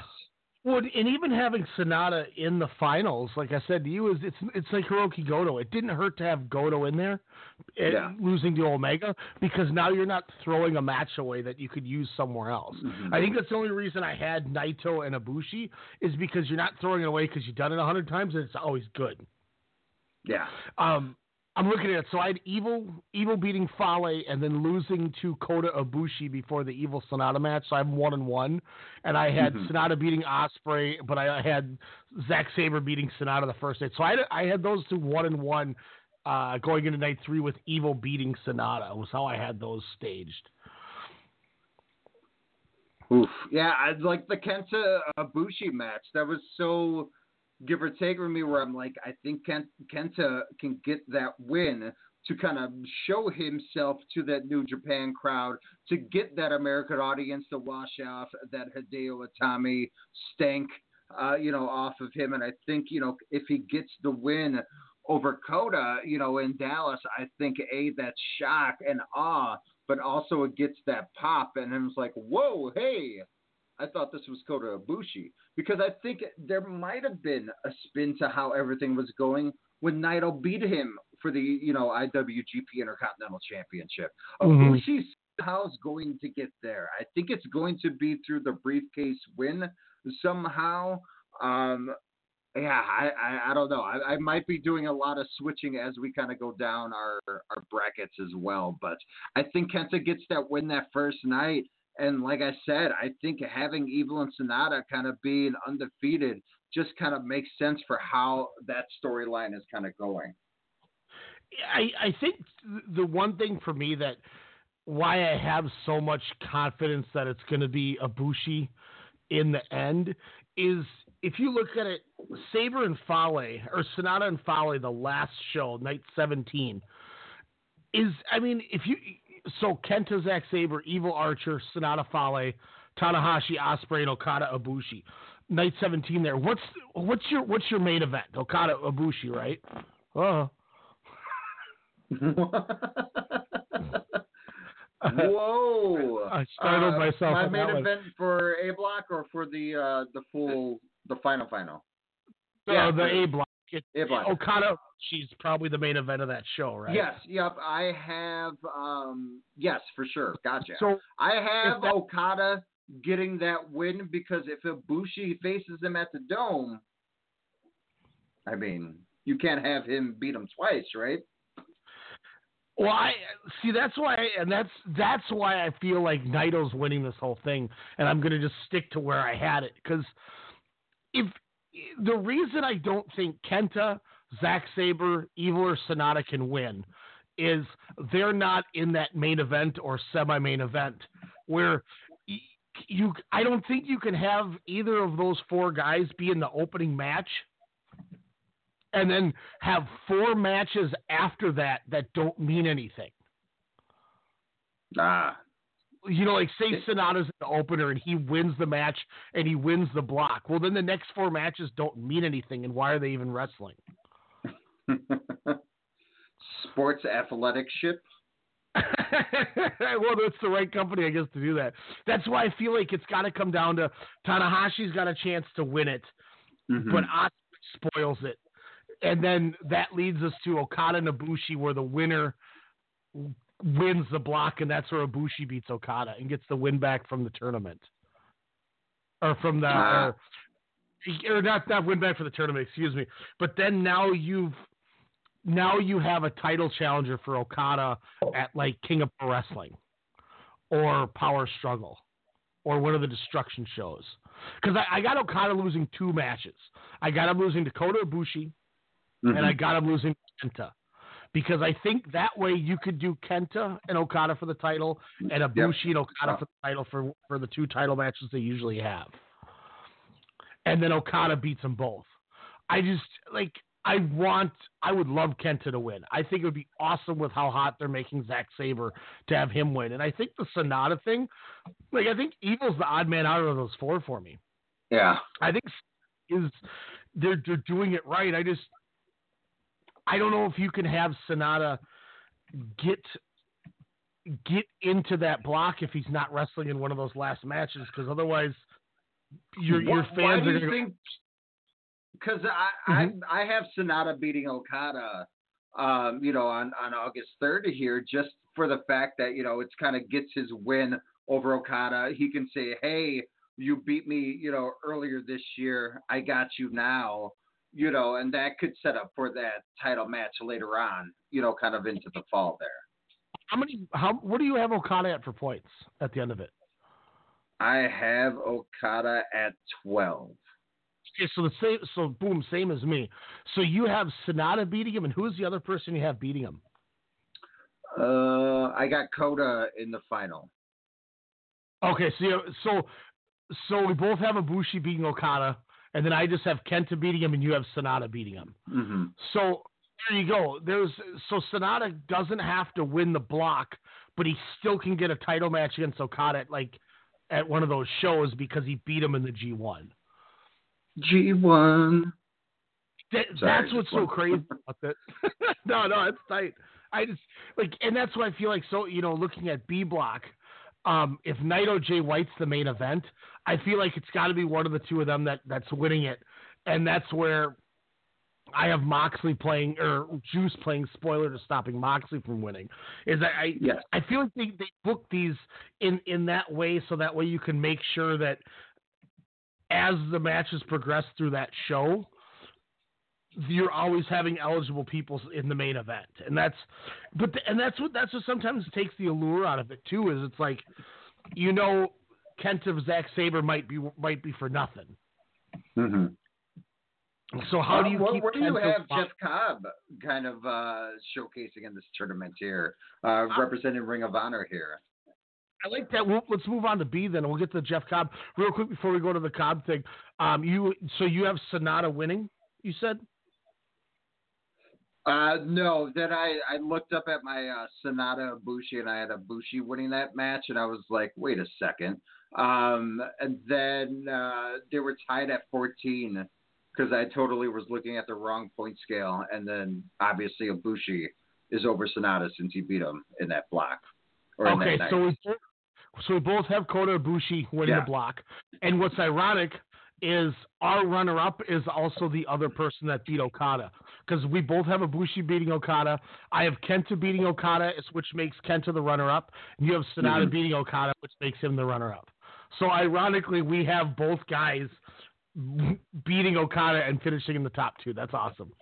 Well, and even having Sanada in the finals, like I said to you, is it's it's like Hirooki Goto. It didn't hurt to have Goto in there, eh, Yeah. losing to Omega, because now you're not throwing a match away that you could use somewhere else. Mm-hmm. I think that's the only reason I had Naito and Ibushi is because you're not throwing it away because you've done it a hundred times and it's always good. Yeah. Um, I'm looking at it. So I had Evil, Evil beating Fale, and then losing to Kota Ibushi before the Evil Sanada match. So I'm one and one, and I had Mhm. Sanada beating Osprey, but I had Zack Sabre beating Sanada the first night. So I had, I had those two one and one, uh, going into night three with Evil beating Sanada. Was how I had those staged. Oof. Yeah, I like the Kenta Ibushi match. That was so give or take for me where I'm like, I think Ken, Kenta can get that win to kind of show himself to that New Japan crowd, to get that American audience to wash off that Hideo Itami stank, uh, you know, off of him. And I think, you know, if he gets the win over Kota, you know, in Dallas, I think A, that shock and awe, but also it gets that pop. And was like, whoa, hey, I thought this was Kota Ibushi because I think there might have been a spin to how everything was going when Naito beat him for the you know IWGP Intercontinental Championship. Mhm. Ibushi's how's going to get there. I think it's going to be through the briefcase win somehow. Um, yeah, I, I, I don't know. I, I might be doing a lot of switching as we kind of go down our, our brackets as well. But I think Kenta gets that win that first night. And like I said, I think having Evil and Sanada kind of being undefeated just kind of makes sense for how that storyline is kind of going. I, I think the one thing for me that why I have so much confidence that it's going to be Ibushi in the end is if you look at it, Sabre and Fale or Sanada and Fale, the last show, night seventeen, is I mean if you so Kenta Zack Sabre, Evil Archer, Sanada Fale, Tanahashi, Osprey, and Okada Ibushi. Night seventeen there. What's what's your what's your main event? Okada Ibushi, right? Uh Whoa! I startled Uh, myself My main that one. event for A block or for the uh, the full the final final. No, Yeah, the the- A block. It. Okada, she's probably the main event of that show, right? Yes, yep. I have um yes, for sure. Gotcha. So I have that- Okada getting that win because if Ibushi faces him at the dome, I mean, you can't have him beat him twice, right? Well, I see. That's why, and that's that's why I feel like Naito's winning this whole thing, and I'm going to just stick to where I had it because if the reason I don't think Kenta, Zack Sabre, Evil or Sanada can win is they're not in that main event or semi-main event where you. I don't think you can have either of those four guys be in the opening match and then have four matches after that that don't mean anything. Ah. You know, like say Sanada's the opener and he wins the match and he wins the block. Well, then the next four matches don't mean anything, and why are they even wrestling? sports athletic ship. well, it's the right company, I guess, to do that. That's why I feel like it's got to come down to Tanahashi's got a chance to win it, Mhm. but Ospreay spoils it, and then that leads us to Okada Ibushi, where the winner wins the block, and that's where Ibushi beats Okada and gets the win back from the tournament, or from the. Ah. or, or not not win back for the tournament, excuse me. But then now you've now you have a title challenger for Okada at like King of Pro Wrestling or Power Struggle or one of the destruction shows. Because I, I got Okada losing two matches. I got him losing to Kota Ibushi and I got him losing to Kenta. Because I think that way you could do Kenta and Okada for the title and Ibushi and Okada for the title for, for the two title matches they usually have. And then Okada beats them both. I just like I want I would love Kenta to win. I think it would be awesome with how hot they're making Zack Sabre to have him win. And I think the Sanada thing, like I think Evil's the odd man out of those four for me. Yeah. I think is they're they're doing it right. I just I don't know if you can have Sanada get get into that block if he's not wrestling in one of those last matches because otherwise your your Why- fans why do are gonna think? Because I, Mhm. I I have Sanada beating Okada, um, you know, on on August third here, just for the fact that you know it's kind of gets his win over Okada. He can say, "Hey, you beat me, you know, earlier this year. I got you now." You know, and that could set up for that title match later on. You know, kind of into the fall there. how many how what do you have Okada at for points at the end of it? I have Okada at twelve. Okay, so the same so boom, same as me. So you have Sanada beating him and who's the other person you have beating him? Uh, I got Kota in the final. Okay, so so so we both have Ibushi beating Okada, and then I just have Kenta beating him, and you have Sanada beating him. Mm-hmm. So there you go. There's so Sanada doesn't have to win the block, but he still can get a title match against Okada at like at one of those shows because he beat him in the G1. G1. That, Sorry, that's what's so crazy about that. no, no, it's tight. I just like, and that's why I feel like so. You know, looking at B block, um, if Naito Jay White's the main event, I feel like it's got to be one of the two of them that that's winning it, and that's where I have Moxley playing or Juice playing spoiler to stopping Moxley from winning. Is that I Yes. I feel like they, they book these in in that way so that way you can make sure that as the matches progress through that show, you're always having eligible people in the main event, and that's but the, and that's what that's what sometimes takes the allure out of it too. Is it's like you know Kent of Zack Sabre might be might be for nothing. Mm-hmm. So how do you what, keep what do you Kenta have Jeff Cobb kind of uh, showcasing in this tournament here, uh, representing Ring of Honor here? I like that. We'll, let's move on to B then. We'll get to Jeff Cobb real quick before we go to the Cobb thing. Um, you so you have Sanada winning. You said Uh, no, then I, I looked up at my uh, Sanada Ibushi and I had Ibushi winning that match, and I was like, wait a second. Um, and then uh, they were tied at 14 because I totally was looking at the wrong point scale. And then obviously Ibushi is over Sanada since he beat him in that block. Or in okay. that So we both, so we both have Kota Ibushi winning Yeah. the block, and what's ironic is our runner-up is also the other person that beat Okada because we both have Ibushi beating Okada. I have Kenta beating Okada, which makes Kenta the runner-up. And you have Sanada Mhm. beating Okada, which makes him the runner-up. So ironically, we have both guys beating Okada and finishing in the top two. That's awesome.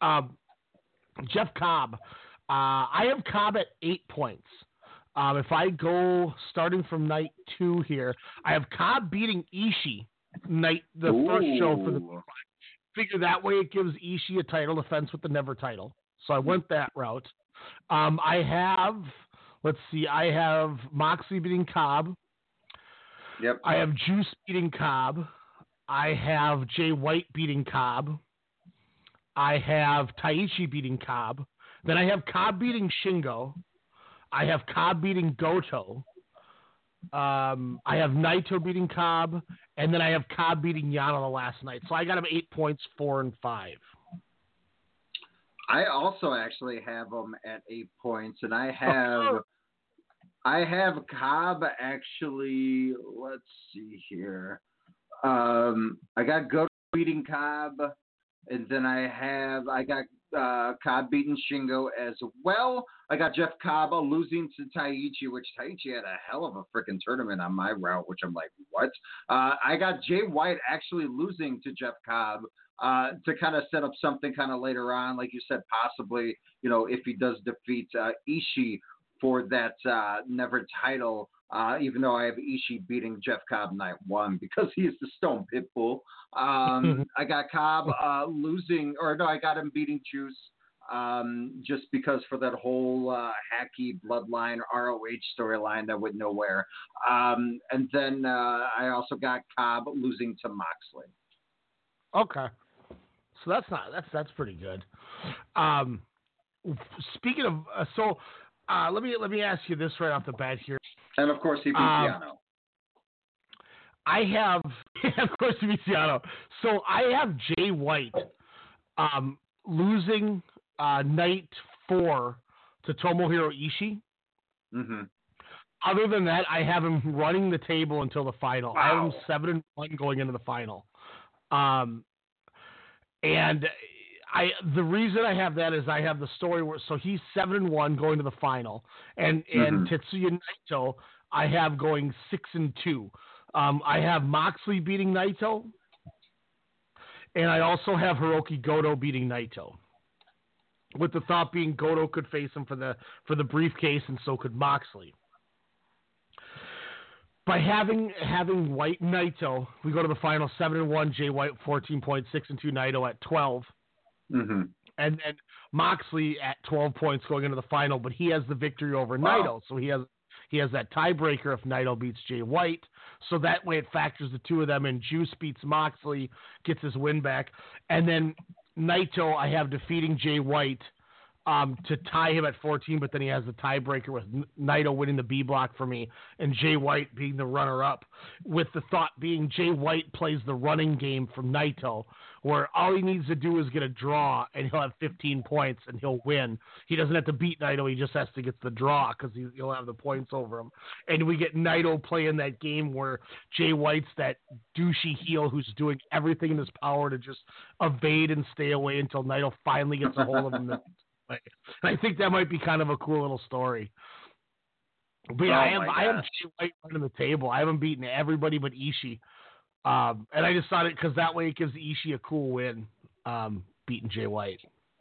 Um, Jeff Cobb, uh, I have Cobb at eight points. Um, if I go starting from night two here, I have Cobb beating Ishii night the first show for the Ooh. figure that way it gives Ishii a title defense with the never title. So I went that route. Um, I have let's see, I have Moxley beating Cobb. Yep. I have Juice beating Cobb. I have Jay White beating Cobb. I have Taichi beating Cobb. Then I have Cobb beating Shingo. I have Cobb beating Goto. Um, I have Naito beating Cobb, and then I have Cobb beating Yano the last night. So I got him eight points, four and five. I also actually have him at eight points, and I have I have Cobb actually. Let's see here. Um, I got Goto beating Cobb, and then I have I got uh, Cobb beating Shingo as well. I got Jeff Cobb losing to Taichi, which Taichi had a hell of a freaking tournament on my route, which I'm like, what? Uh, I got Jay White actually losing to Jeff Cobb uh, to kind of set up something kind of later on, like you said, possibly, you know, if he does defeat uh, Ishii for that uh, never title. Uh, even though I have Ishii beating Jeff Cobb night one because he's the Stone Pitbull. Um, I got Cobb uh, losing, or no, I got him beating Juice um, just because for that whole uh, hacky bloodline ROH storyline that went nowhere. Um, and then uh, I also got Cobb losing to Moxley. Okay, so that's not that's that's pretty good. Um, speaking of, uh, so uh, let me let me ask you this right off the bat here. And of course, he beat Um. I have, of course, Viciano. So I have Jay White um, losing uh, night four to Tomohiro Ishii. Mm-hmm. Other than that, I have him running the table until the final. I have him seven and one going into the final. Um, and I the reason I have that is I have the story where so he's seven and one going to the final, and and Mhm. Tetsuya Naito I have going six and two. Um, I have Moxley beating Naito, and I also have Hirooki Goto beating Naito. With the thought being Goto could face him for the for the briefcase, and so could Moxley. By having having White Naito, we go to the final seven and one. Jay White fourteen point six and two. Naito at twelve, Mm-hmm. and then Moxley at twelve points going into the final. But he has the victory over Wow. Naito, so he has he has that tiebreaker if Naito beats Jay White. So that way it factors the two of them, and Juice beats Moxley, gets his win back, and then Naito I have defeating Jay White um, to tie him at 14, but then he has the tiebreaker with Naito winning the B block for me and Jay White being the runner up. With the thought being Jay White plays the running game from Naito, where all he needs to do is get a draw and he'll have 15 points and he'll win. He doesn't have to beat Naito, he just has to get the draw because he, he'll have the points over him. And we get Naito playing that game where Jay White's that douchey heel who's doing everything in his power to just evade and stay away until Naito finally gets a hold of him. And I think that might be kind of a cool little story. But yeah, Oh I have my I gosh. Jay White running the table. I haven't beaten everybody but Ishii, um, and I it because that way it gives Ishii a cool win, um, beating Jay White.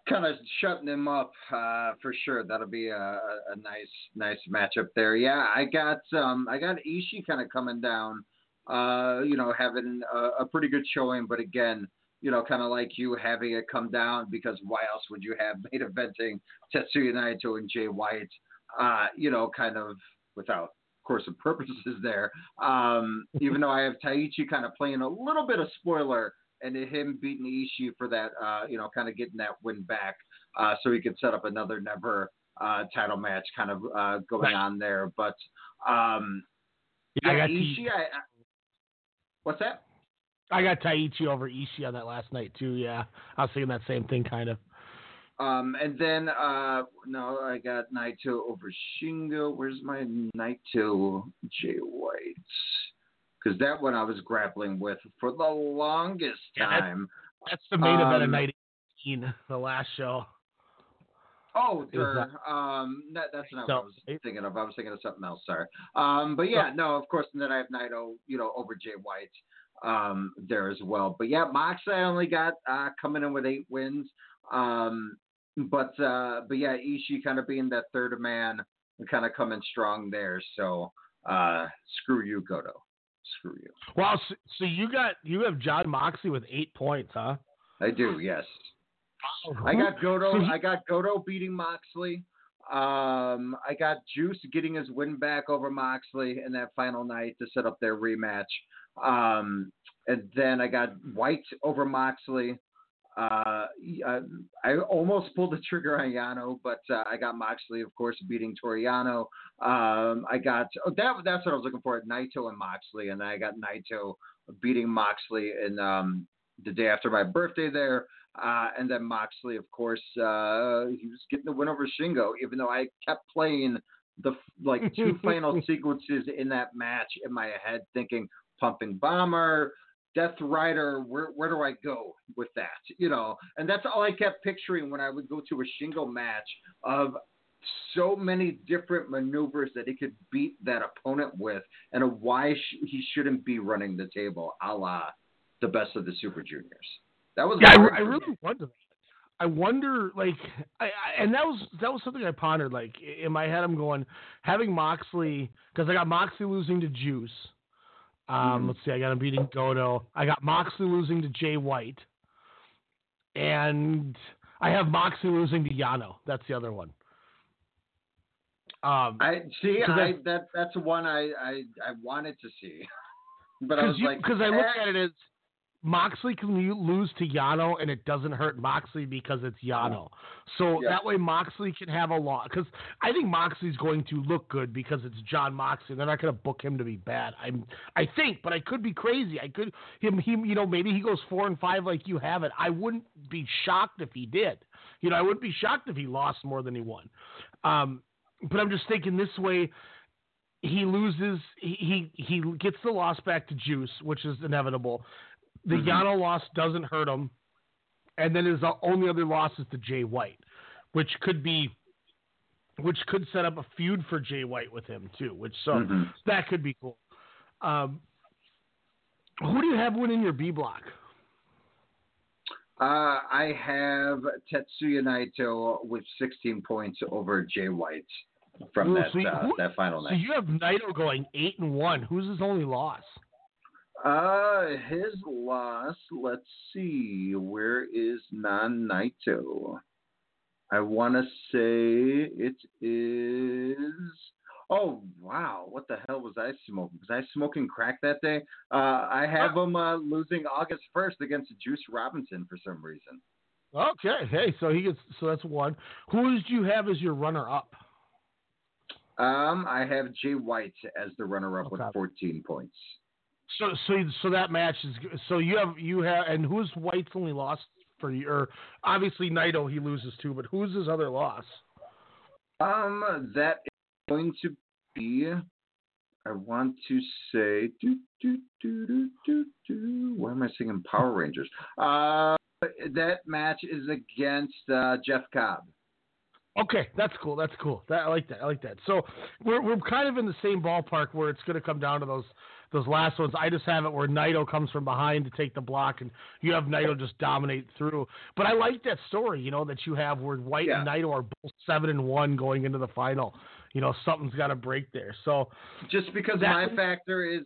kind of shutting him up uh, for sure. That'll be a, a a nice nice matchup there. Yeah, I got um I got Ishii kind of coming down. Uh, you know, having a, a pretty good showing, but again, you know, kind of like you having it come down because why else would you have main eventing Tetsuya Naito and Jay White? Uh, you know, kind of without course of purposes there. Um, even though I have Taichi kind of playing a little bit of spoiler and him beating Ishii for that, uh, you know, kind of getting that win back, uh, so he could set up another never uh, title match kind of uh, going Right. on there. But um, Yeah, I got Ishii. I, I, what's that? I got Taichi over Ishii on that last night too. Yeah, I was thinking that same thing kind of. Um, and then uh, no, I got Naito over Shingo. Where's my Naito Jay White? Because that one I was grappling with for the longest Yeah, that- time. That's the main event of Um, night 18, the last show. Oh, sure. Um, that, that's not So, what I was thinking of. I was thinking of something else. Sorry. Um, but yeah, no, of course. And then I have Naito, you know, over Jay White um, there as well. But yeah, Mox I only got uh, coming in with eight wins. Um, but uh, but yeah, Ishii kind of being that third man and kind of coming strong there. So uh, screw you, Goto. Screw you. Wow, so, so you got you have Jon Moxley with eight points, huh? I do, yes. I got Goto. I got Goto beating Moxley. Um, I got Juice getting his win back over Moxley in that final night to set up their rematch. Um, and then I got White over Moxley. Uh, I, I almost pulled the trigger on Yano, but uh, I got Moxley, of course, beating Toru Yano. Um, I got oh, that. That's what I was looking for: Naito and Moxley, and then I got Naito beating Moxley in um, the day after my birthday there. Uh, and then Moxley, of course, uh, he was getting the win over Shingo, even though I kept playing the like two final sequences in that match in my head, thinking pumping bomber, Death Rider, where where do I go with that? You know, and that's all I kept picturing when I would go to a Shingo match of so many different maneuvers that he could beat that opponent with, and why sh- he shouldn't be running the table, a la the best of the Super Juniors. That was yeah. I, I really wonder. I wonder, like, I, I, and that was that was something I pondered. Like in my head, I'm going having Moxley because I got Moxley losing to Juice. Um, Mm-hmm. Let's see, I got him beating Goto. I got Moxley losing to Jay White, and I have Moxley losing to Yano. That's the other one. Um, I see. 'cause I I- that that's the one I I, I wanted to see, but I was because like, because I look eh, at it as Moxley can lose to Yano and it doesn't hurt Moxley because it's Yano. So Yeah. that way Moxley can have a lot because I think Moxley's going to look good because it's Jon Moxley. They're not going to book him to be bad. I'm I think, but I could be crazy. I could him him you know maybe he goes four and five like you have it. I wouldn't be shocked if he did. You know I wouldn't be shocked if he lost more than he won. Um, but I'm just thinking this way he loses he, he he gets the loss back to Juice, which is inevitable. The Mhm. Yano loss doesn't hurt him, and then his only other loss is to Jay White, which could be which could set up a feud for Jay White with him too. Which so Mhm. that could be cool. Um, who do you have winning your B block? Uh, I have Tetsuya Naito with 16 points over Jay White from Ooh, that so you- uh, who- that final night. So you have Naito going eight and one. Who's his only loss? Uh, his loss. Let's see. Where is non Naito? I want to say it is. Oh wow! What the hell was I smoking? Was I smoking crack that day? Uh, I have him uh, losing August first against Juice Robinson for some reason. Okay, hey, so he gets so that's one. Who did you have as your runner up? Um, I have Jay White as the runner-up Okay. with 14 points. So so so that match is so you have you have and who's White's only loss for you? Or obviously Naito he loses too, but who's his other loss? Um, that is going to be. I want to say. Do, do, do, do, do, do. Why am I singing Power Rangers? Uh, that match is against uh, Jeff Cobb. Okay, that's cool. That's cool. That I like that. I like that. So we're we're kind of in the same ballpark where it's going to come down to those those last ones. I just have it where Naito comes from behind to take the block, and you have Naito just dominate through. But I like that story, you know, that you have where White and Naito are both seven and one going into the final. You know, something's got to break there. So Just because my factor is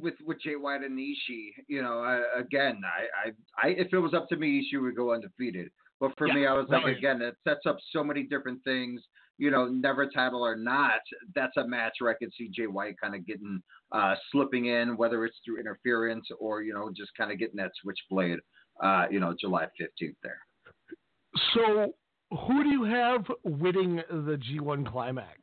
with with Jay White and Ishii. You know, I, again, I, I, I, if it was up to me, Ishii would go undefeated. But for Yeah, me, I was like, yeah. again, it sets up so many different things. You know, never title or not, that's a match where I could see Jay White kind of getting uh, slipping in, whether it's through interference or you know just kind of getting that switchblade. Uh, you know, July fifteenth there. so who do you have winning the G1 climax?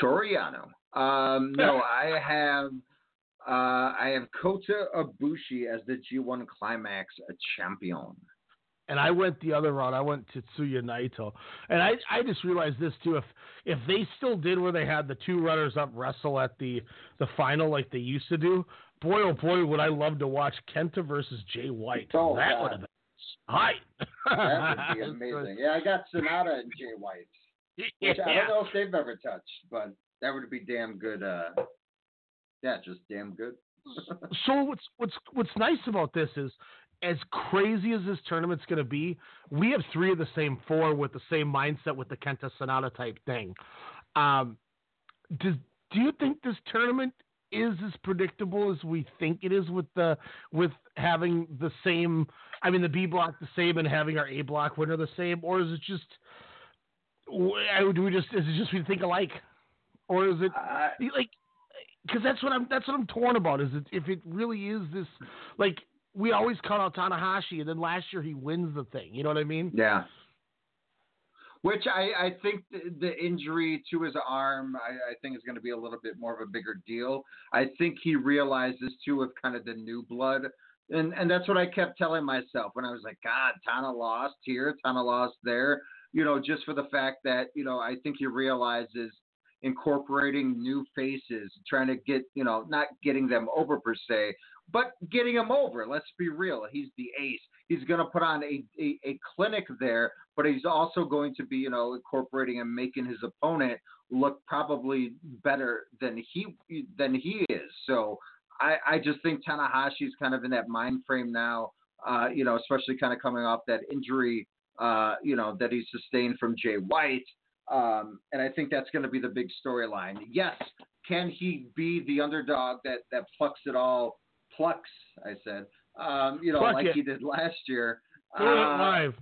Toru Yano. Um, no, I have uh, I have Kota Ibushi as the G1 Climax champion. And I went the other route. I went Tetsuya Naito, and I I just realized this too. If if they still did where they had the two runners up wrestle at the the final like they used to do, boy oh boy would I love to watch Kenta versus Jay White. Oh, that God. would have been tight. That would be amazing. Yeah, I got Sanada and Jay White, which I don't know if they've ever touched, but that would be damn good. Uh, yeah, just damn good. so what's what's what's nice about this is as crazy as this tournament's going to be, we have three of the same four with the same mindset with the Kenta Sanada type thing. Um, does do you think this tournament is as predictable as we think it is with the with having the same? I mean, the B block the same and having our A block winner the same, or is it just? Do we just is it just we think alike, or is it like? because that's what I'm that's what I'm torn about. Is it if it really is this like we always call out Tanahashi and then last year he wins the thing. You know what I mean? Yeah. Which I, I think the, the injury to his arm, I, I think is going to be a little bit more of a bigger deal. I think he realizes too with kind of the new blood And and that's what I kept telling myself when I was like, God, Tana lost here, Tana lost there. You know, just for the fact that you know, I think he realizes incorporating new faces, trying to get you know, not getting them over per se, but getting him over. Let's be real. He's the ace. He's going to put on a, a, a clinic there, but he's also going to be, you know, incorporating and making his opponent look probably better than he than he is. So I, I just think Tanahashi's kind of in that mind frame now. Uh, you know, especially kind of coming off that injury, uh, you know, that he sustained from Jay White. Um, and I think that's going to be the big storyline. Yes, can he be the underdog that that plucks it all? Plucks, I said. Um, you know, Pluck like it. he did last year. Uh, live.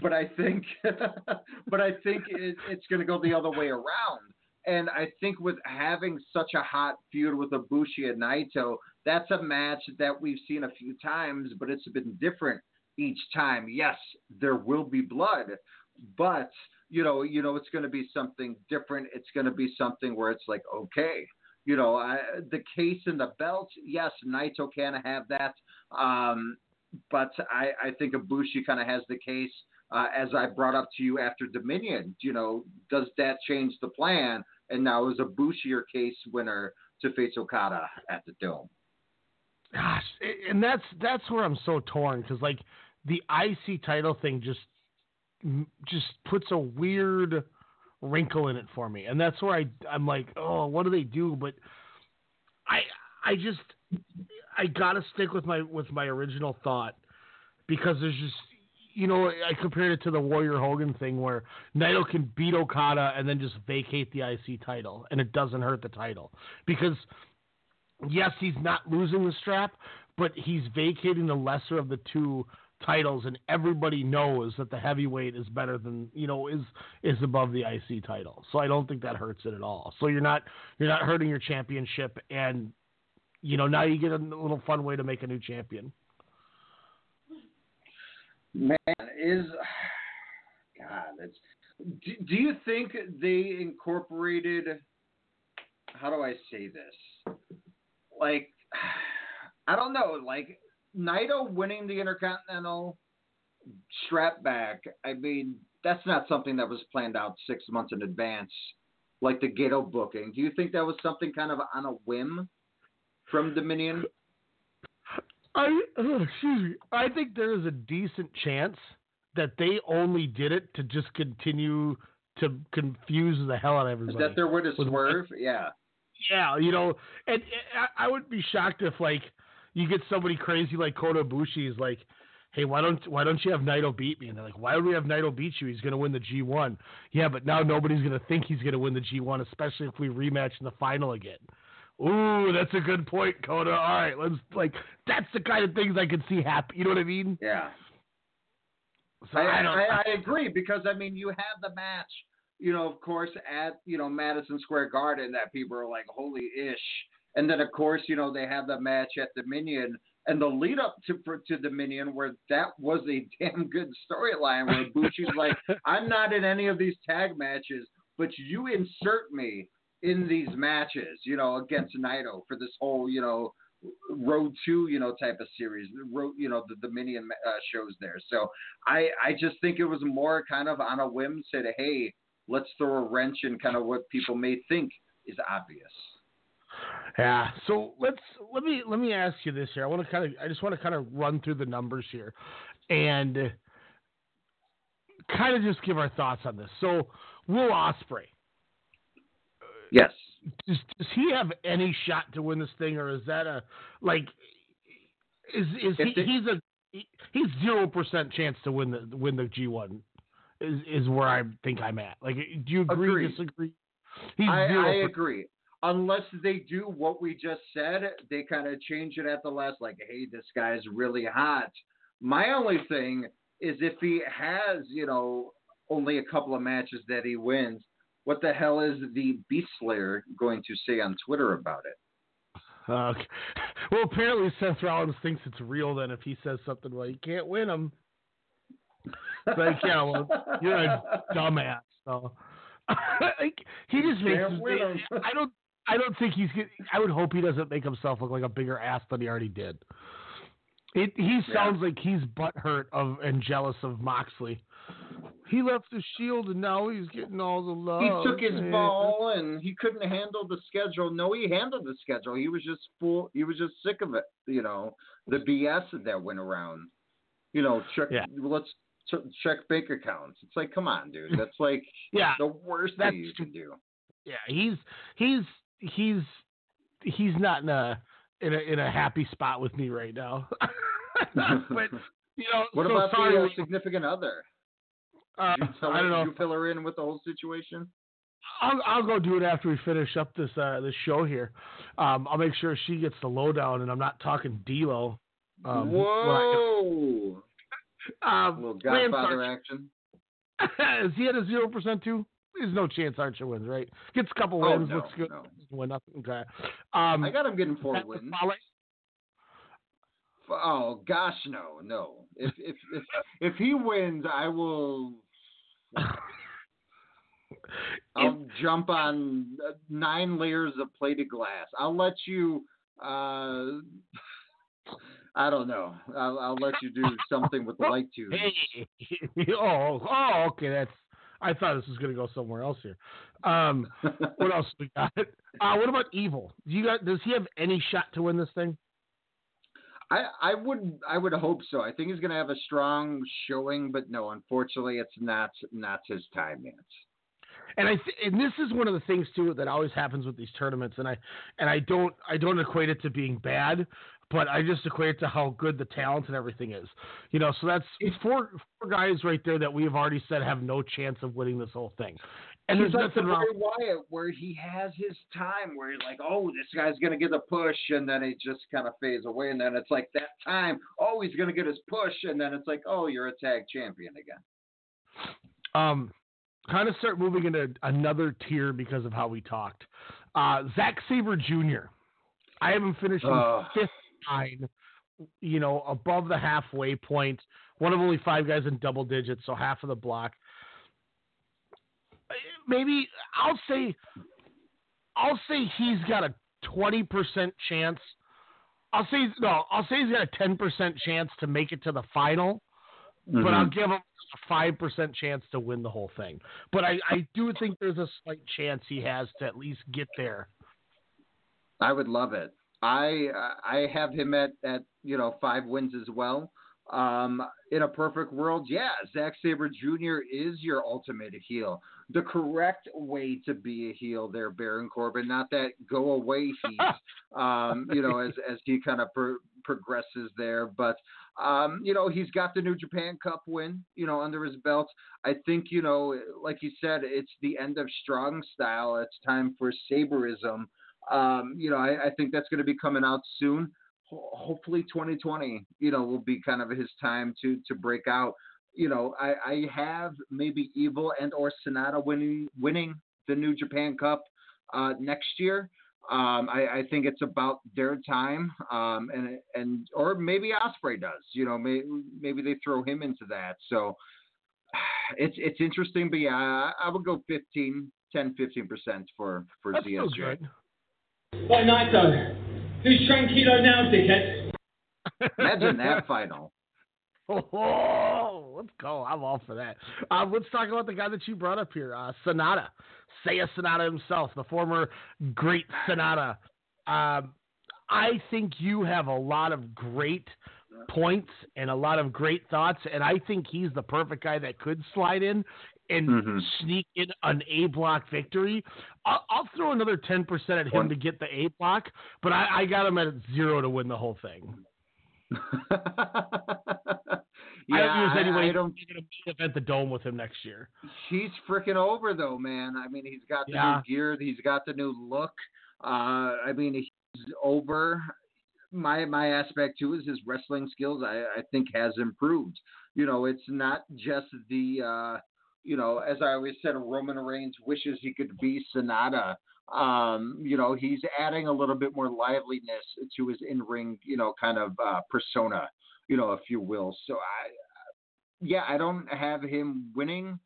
but I think, but I think it, it's going to go the other way around. And I think with having such a hot feud with Ibushi and Naito, that's a match that we've seen a few times, but it's been different each time. Yes, there will be blood, but you know, you know, it's going to be something different. It's going to be something where it's like, okay, you know, I, the case in the belt. Yes, Naito can have that, um, but I, I think Ibushi kind of has the case. Uh, as I brought up to you after Dominion, you know, does that change the plan? And now is Ibushi your case winner to face Okada at the Dome? Gosh, and that's that's where I'm so torn because like the IC title thing just just puts a weird wrinkle in it for me, and that's where I I'm like, oh, what do they do? But I I just I gotta stick with my with my original thought because there's just you know I compared it to the Warrior Hogan thing where Naito can beat Okada and then just vacate the IC title and it doesn't hurt the title because yes he's not losing the strap but he's vacating the lesser of the two titles and everybody knows that the heavyweight is better than you know is is above the IC title so I don't think that hurts it at all so you're not you're not hurting your championship and you know now you get a little fun way to make a new champion Man, is God, it's. Do, do you think they incorporated? How do I say this? Like, I don't know. Like Naito winning the Intercontinental strap back. I mean, that's not something that was planned out six months in advance, like the Gato booking. Do you think that was something kind of on a whim from Dominion? I oh, excuse me. I think there is a decent chance that they only did it to just continue to confuse the hell out of everybody. Is that their way to With- swerve? Yeah. Yeah, you know, and, and I, I would be shocked if like you get somebody crazy like Kota Ibushi is like, hey, why don't why don't you have Naito beat me? And they're like, why would we have Naito beat you? He's going to win the G1. Yeah, but now nobody's going to think he's going to win the G1, especially if we rematch in the final again. Ooh, that's a good point, Kota. All right, let's like that's the kind of things I could see happen. You know what I mean? Yeah. So I, I I, I agree because I mean you have the match, you know, of course at you know Madison Square Garden that people are like holy ish, and then of course you know they have the match at Dominion and the lead up to for, to Dominion where that was a damn good storyline where Bushi's like I'm not in any of these tag matches, but you insert me in these matches, you know, against Naito for this whole you know road to you know type of series road you know the dominion uh, shows there. So i i just think it was more kind of on a whim said hey let's throw a wrench in kind of what people may think is obvious Yeah. So let's let me let me ask you this here. I want to kind of I just want to kind of run through the numbers here, and kind of just give our thoughts on this. So Will Ospreay, yes does, does he have any shot to win this thing, or is that a like is is he, he's a he's zero percent chance to win the win the G one is is where I think I'm at. Like, do you agree? Agreed. Disagree? He's I, zero. I agree unless they do what we just said they kind of change it at the last like hey this guy's really hot my only thing is if he has you know only a couple of matches that he wins what the hell is the beast slayer going to say on twitter about it Okay. Well, apparently Seth Rollins thinks it's real. Then if he says something, well, you can't win him. It's like, yeah, well, you're a dumbass. So like, he just makes. Can't. I don't. I don't think he's. get- I would hope he doesn't make himself look like a bigger ass than he already did. It, he Yeah. sounds like he's butthurt of and jealous of Moxley. He left the Shield and now he's getting all the love. He took his man. ball and he couldn't handle the schedule. No, he handled the schedule. He was just full. He was just sick of it. You know, the BS that went around. You know, check. Yeah. Let's ch- check bank accounts. It's like, come on, dude. That's like Yeah, the worst that's thing you can do. Yeah, he's he's he's he's not in a in a in a happy spot with me right now. but you know, What so about sorry, the significant other? uh, you tell I don't know. You fill her in with the whole situation? I'll, I'll go do it after we finish up this uh, this show here. Um, I'll make sure she gets the lowdown, and I'm not talking D'Lo. Um, Whoa! um, little Godfather action. Is he at a zero percent too? There's no chance Archer wins, right? Gets a couple Oh, wins, no, looks good. no. Win nothing. Okay. Um, I got him getting four wins. Oh gosh, no, no. If if if if he wins, I will. I'll jump on uh, nine layers of plated glass. I'll let you. Uh, I don't know. I'll, I'll let you do something with the light tubes. Hey, oh, oh, okay. That's. I thought this was going to go somewhere else here. Um, what else we got? Uh, what about Evil? Do you got? Does he have any shot to win this thing? I, I would I would hope so. I think he's going to have a strong showing, but no, unfortunately, it's not not his time yet. And I th- and this is one of the things too that always happens with these tournaments, and I and I don't I don't equate it to being bad, but I just equate it to how good the talent and everything is. You know, so that's it's four four guys right there that we have already said have no chance of winning this whole thing. And he's there's like the nothing wrong. Wyatt, where he has his time, where you're like, oh, this guy's gonna get a push, and then it just kind of fades away, and then it's like that time, oh, he's gonna get his push, and then it's like, oh, you're a tag champion again. um, kind of start moving into another tier because of how we talked. Uh, Zack Sabre Jr. I have him finishing Ugh. fifth nine, you know, above the halfway point. One of only five guys in double digits, so half of the block. Maybe I'll say, I'll say he's got a twenty percent chance. I'll say no. I'll say he's got a ten percent chance to make it to the final but I'll Mhm. give him a five percent chance to win the whole thing. But I, I do think there's a slight chance he has to at least get there. I would love it. I I have him at at you know five wins as well. Um, in a perfect world, yeah, Zack Sabre Jr. is your ultimate heel. The correct way to be a heel there, Baron Corbin, not that go away heat. um, you know, as as he kind of pro- progresses there, but um, you know, he's got the New Japan Cup win, you know, under his belt. I think, you know, like you said, it's the end of strong style. It's time for Saberism. Um, you know, I, I think that's going to be coming out soon. Ho- Hopefully, 2020, you know, will be kind of his time to to break out. You know, I, I have maybe Evil and or Sanada winning winning the New Japan Cup uh, next year. Um, I, I think it's about their time, um, and and or maybe Ospreay does. You know, maybe maybe they throw him into that. So it's it's interesting, but yeah, I, I would go 15, 10, 15 percent for for That's still ZSJ. good. What night though? Who's tranquilo now, dickhead? Imagine that final. Oh, let's go. I'm all for that. Uh, let's talk about the guy that you brought up here, uh, Sanada. Seiya Sanada himself, the former great Sanada. Um, I think you have a lot of great points and a lot of great thoughts, and I think he's the perfect guy that could slide in and Mhm. sneak in an A block victory. I'll, I'll throw another 10% at him One- to get the A block, but I, I got him at zero to win the whole thing. Yeah, I don't think there's any way I don't. you're going to event the dome with him next year. He's freaking over though, man. I mean, he's got the Yeah. new gear. He's got the new look. Uh, I mean, he's over. My my aspect too is his wrestling skills. I I think has improved. You know, it's not just the. Uh, you know, as I always said, Roman Reigns wishes he could be Sanada. Um, you know, he's adding a little bit more liveliness to his in-ring, you know, kind of uh, persona, you know, if you will. So I, yeah, I don't have him winning,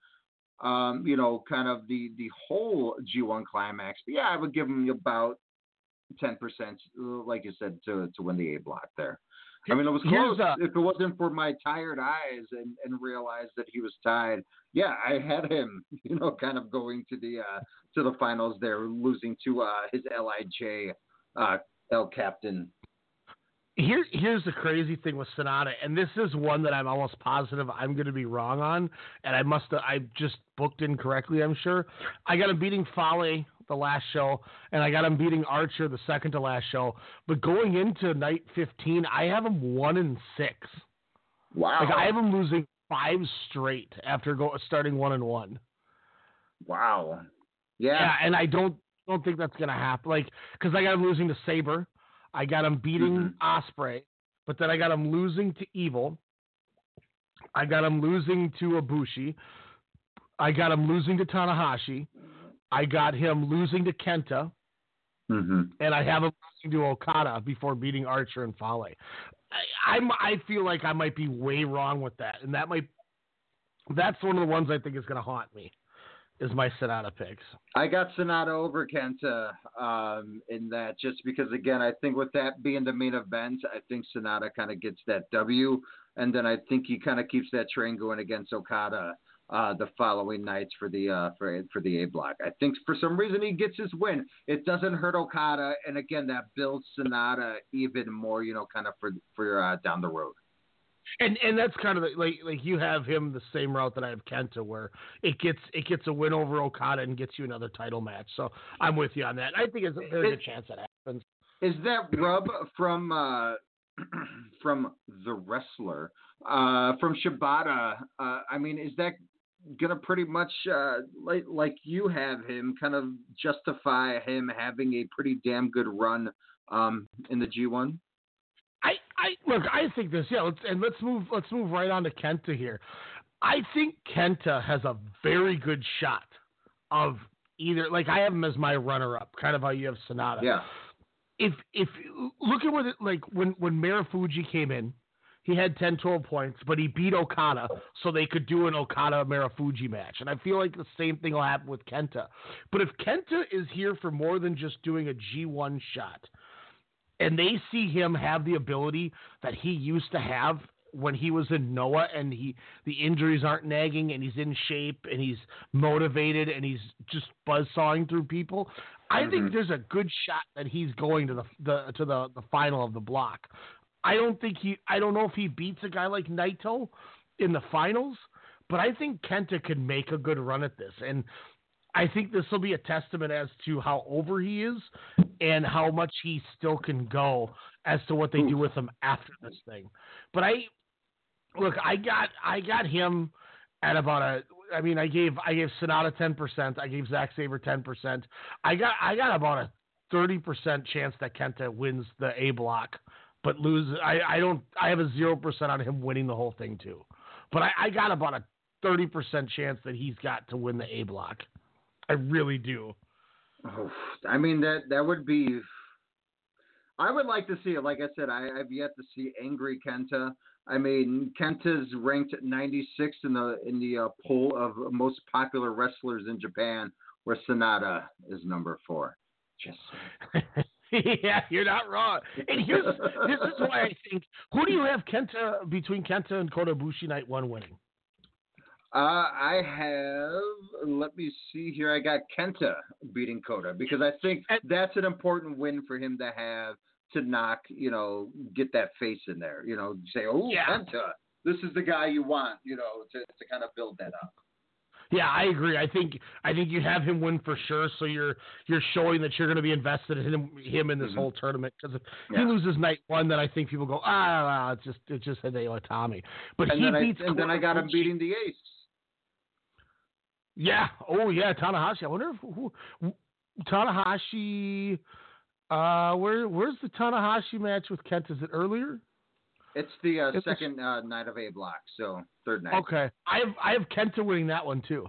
um, you know, kind of the the whole G1 climax. But yeah, I would give him about ten percent, like you said, to to win the A block there. I mean, it was close. a- if it wasn't for my tired eyes and, and realized that he was tied, yeah, I had him, you know, kind of going to the uh, to the finals there, losing to uh, his Lij uh, L captain. Here, here's the crazy thing with Sanada, and this is one that I'm almost positive I'm going to be wrong on, and I must have I just booked incorrectly. I'm sure. I got him beating Fale the last show, and I got him beating Archer the second to last show. But going into night 15, I have him one and six. Wow. Like I have him losing five straight after go starting one and one. Wow. Yeah. Yeah, and I don't don't think that's gonna happen. Like, because I got him losing to Sabre, I got him beating Mm-hmm. Ospreay, but then I got him losing to Evil. I got him losing to Ibushi. I got him losing to Tanahashi. I got him losing to Kenta, Mm-hmm. and I have him losing to Okada before beating Archer and Fale. I, I'm I feel like I might be way wrong with that, and that might that's one of the ones I think is going to haunt me. Is my Sanada picks. I got Sanada over Kenta um, in that just because, again, I think with that being the main event, I think Sanada kind of gets that W. And then I think he kind of keeps that train going against Okada uh, the following nights for the uh, for for the A block. I think for some reason he gets his win. It doesn't hurt Okada, and again that builds Sanada even more, you know, kind of for for uh, down the road. And and that's kind of the, like like you have him the same route that I have Kenta, where it gets it gets a win over Okada and gets you another title match. So I'm with you on that. I think it's a very good chance that happens. Is that rub from uh, from the wrestler uh, from Shibata? Uh, I mean, is that gonna pretty much uh, like like you have him kind of justify him having a pretty damn good run um, in the G1? I, I look. I think this. Yeah, let's, and let's move. Let's move right on to Kenta here. I think Kenta has a very good shot of either. Like I have him as my runner-up, kind of how you have Sanada. Yeah. If if look at what it, like when when Marufuji came in, he had 10, 12 points, but he beat Okada, so they could do an Okada Marufuji match. And I feel like the same thing will happen with Kenta. But if Kenta is here for more than just doing a G1 shot, and they see him have the ability that he used to have when he was in Noah and he the injuries aren't nagging and he's in shape and he's motivated and he's just buzzsawing through people. I think mm-hmm. there's a good shot that he's going to the, the to the, the final of the block. I don't think he I don't know if he beats a guy like Naito in the finals, but I think Kenta could make a good run at this. And I think this will be a testament as to how over he is and how much he still can go as to what they do with him after this thing. But I look, I got I got him at about a I mean I gave I gave Sanada ten percent, I gave Zack Sabre ten percent. I got I got about a thirty percent chance that Kenta wins the A block, but lose I, I don't I have a zero percent on him winning the whole thing too. But I, I got about a thirty percent chance that he's got to win the A block. I really do. Oh, I mean that that would be. I would like to see it. Like I said, I, I've yet to see angry Kenta. I mean, Kenta's ranked 96 in the in the uh, poll of most popular wrestlers in Japan, where Sanada is number four. Just yeah, you're not wrong. And here's this is why I think who do you have Kenta between Kenta and Kota Ibushi night one winning? Uh, I have. Let me see here. I got Kenta beating Kota because I think that's an important win for him to have to knock. You know, get that face in there. You know, say, "Oh, Yeah. Kenta, this is the guy you want." You know, to to kind of build that up. Yeah, I agree. I think I think you have him win for sure. So you're you're showing that you're going to be invested in him, him in this whole tournament. Because if Mm-hmm. Yeah. he loses night one, then I think people go, ah, ah, it's just it's just Hideo Itami. But and he then beats I, and then I got him beating the Ace. Yeah. Oh yeah, Tanahashi. I wonder if who, who Tanahashi. Uh, where where's the Tanahashi match with Kent? Is it earlier? It's the uh, second uh, night of A block, so third night. Okay. I have I have Kenta winning that one too.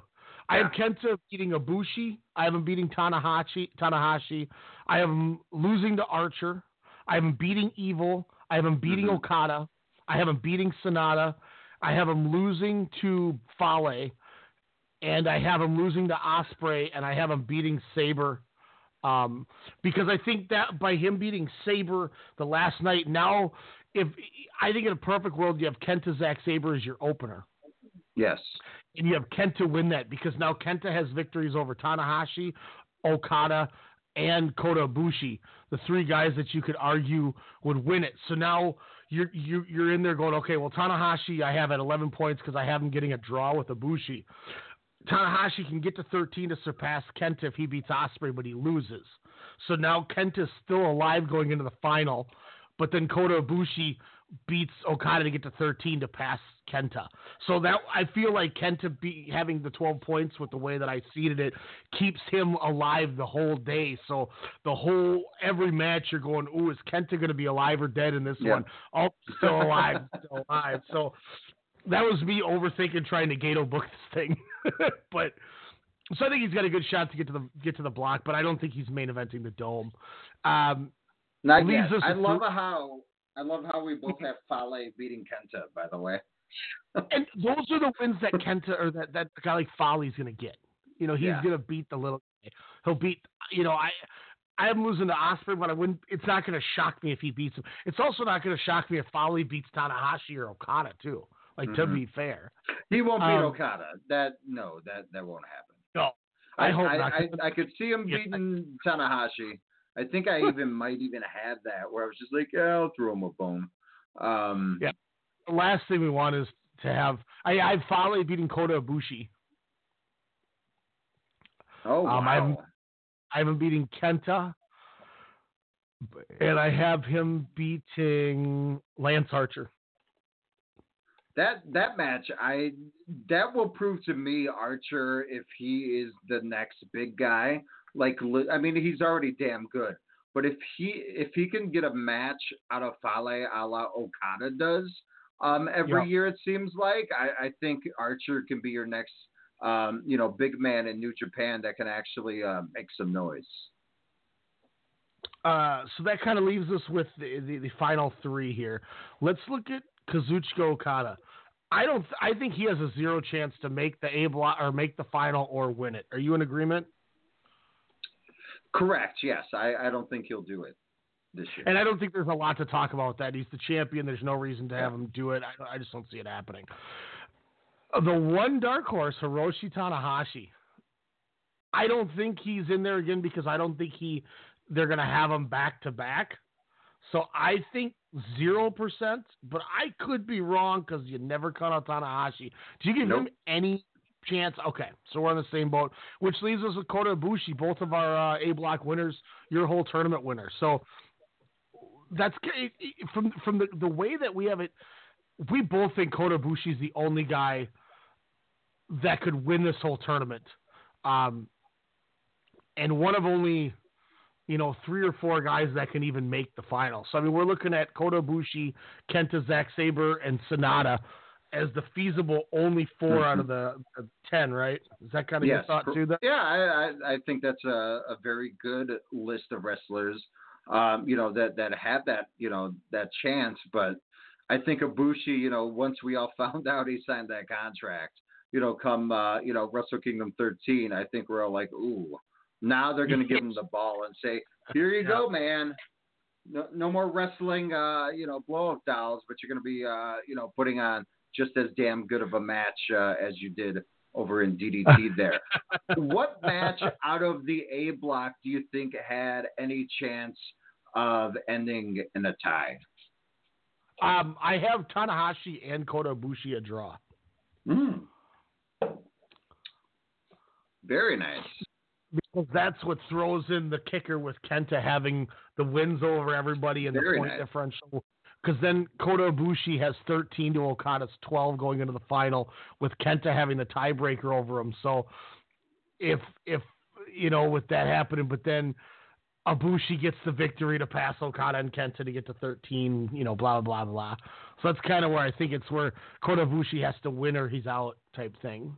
I have Kenta beating Ibushi. I have him beating Tanahashi. Tanahashi. I have him losing to Archer. I have him beating Evil. I have him beating Mm-hmm. Okada. I have him beating Sonata. I have him losing to Fale. And I have him losing to Ospreay. And I have him beating Sabre. Um, because I think that by him beating Sabre the last night, now if I think in a perfect world you have Kenta Zack Sabre as your opener. Yes. And you have Kenta win that because now Kenta has victories over Tanahashi, Okada, and Kota Ibushi, the three guys that you could argue would win it. So now you're you, you're in there going, okay, well Tanahashi I have at 11 points because I have him getting a draw with Ibushi. Tanahashi can get to 13 to surpass Kenta if he beats Ospreay, but he loses. So now Kenta's still alive going into the final, but then Kota Ibushi beats Okada to get to 13 to pass Kenta. So that I feel like Kenta be, having the 12 points with the way that I seeded it keeps him alive the whole day. So the whole every match you're going, ooh, is Kenta going to be alive or dead in this Yeah. one? Oh, still alive, still alive. So that was me overthinking trying to Gedo book this thing, but. So I think he's got a good shot to get to the get to the block, but I don't think he's main eventing the dome. Um, Not leaves yet. us I love how I love how we both have Fale beating Kenta. By the way. and those are the wins that Kenta or that that guy like Fale's gonna get. You know, he's Yeah. gonna beat the little guy. He'll beat. You know, I. I'm losing to Ospreay, but I wouldn't. It's not going to shock me if he beats him. It's also not going to shock me if Fale beats Tanahashi or Okada too. Like to Mhm. be fair, He won't beat Um, Okada. That no, that that won't happen. no. I, hope I, not. I, I could see him beating Tanahashi. I think I even might even have that where I was just like, yeah, I'll throw him a bone. Um, Yeah. the last thing we want is to have. I, I have Fale beating Kota Ibushi. Oh Um, wow. I have him beating Kenta, and I have him beating Lance Archer. That that match, I that will prove to me Archer if he is the next big guy. Like, I mean, he's already damn good. But if he if he can get a match out of Fale a la Okada does um, every Yeah. year, it seems like I, I think Archer can be your next um, you know big man in New Japan that can actually uh, make some noise. Uh, so that kind of leaves us with the, the, the final three here. Let's look at Kazuchika Okada. I don't. I think he has a zero chance to make the A block or make the final or win it. Are you in agreement? Correct. Yes, I, I don't think he'll do it this year. And I don't think there's a lot to talk about that. He's the champion. There's no reason to have him do it. I, I just don't see it happening. The one dark horse, Hiroshi Tanahashi. I don't think he's in there again because I don't think he they're gonna have him back to back. So I think zero percent, but I could be wrong because you never count out Tanahashi. Do you give him any chance? Okay, so we're on the same boat, which leaves us with Kota Ibushi, both of our uh, A block winners, your whole tournament winner. So that's from from the the way that we have it. We both think Kota Ibushi is the only guy that could win this whole tournament, um, and one of only you know three or four guys that can even make the final. So I mean, we're looking at Kota Ibushi, Kenta Zack Sabre, and Sanada as the feasible only 4 out of the, the ten. Right? Is that kind of your thought too? That Yeah, I, I, think that's a, a very good list of wrestlers, um, you know, that, that have that, you know, that chance. But I think Ibushi, you know, once we all found out he signed that contract, you know, come, uh, you know, Wrestle Kingdom 13, I think we're all like, ooh, now they're going to give him the ball and say, here you go, man. No, no more wrestling, uh, you know, blow up dolls, but you're going to be, uh, you know, putting on just as damn good of a match uh, as you did over in DDT there. what match out of the A block do you think had any chance of ending in a tie? um, I have Tanahashi and Kota Ibushi a draw. Mm. Very nice. Because that's what throws in the kicker with Kenta having the wins over everybody and the point nice. differential. Because then Kota Ibushi has 13 to Okada's 12 going into the final, with Kenta having the tiebreaker over him. So if if you know with that happening, but then Ibushi gets the victory to pass Okada and Kenta to get to 13, you know, blah blah blah blah. So that's kind of where I think it's where Kota Ibushi has to win or he's out type thing.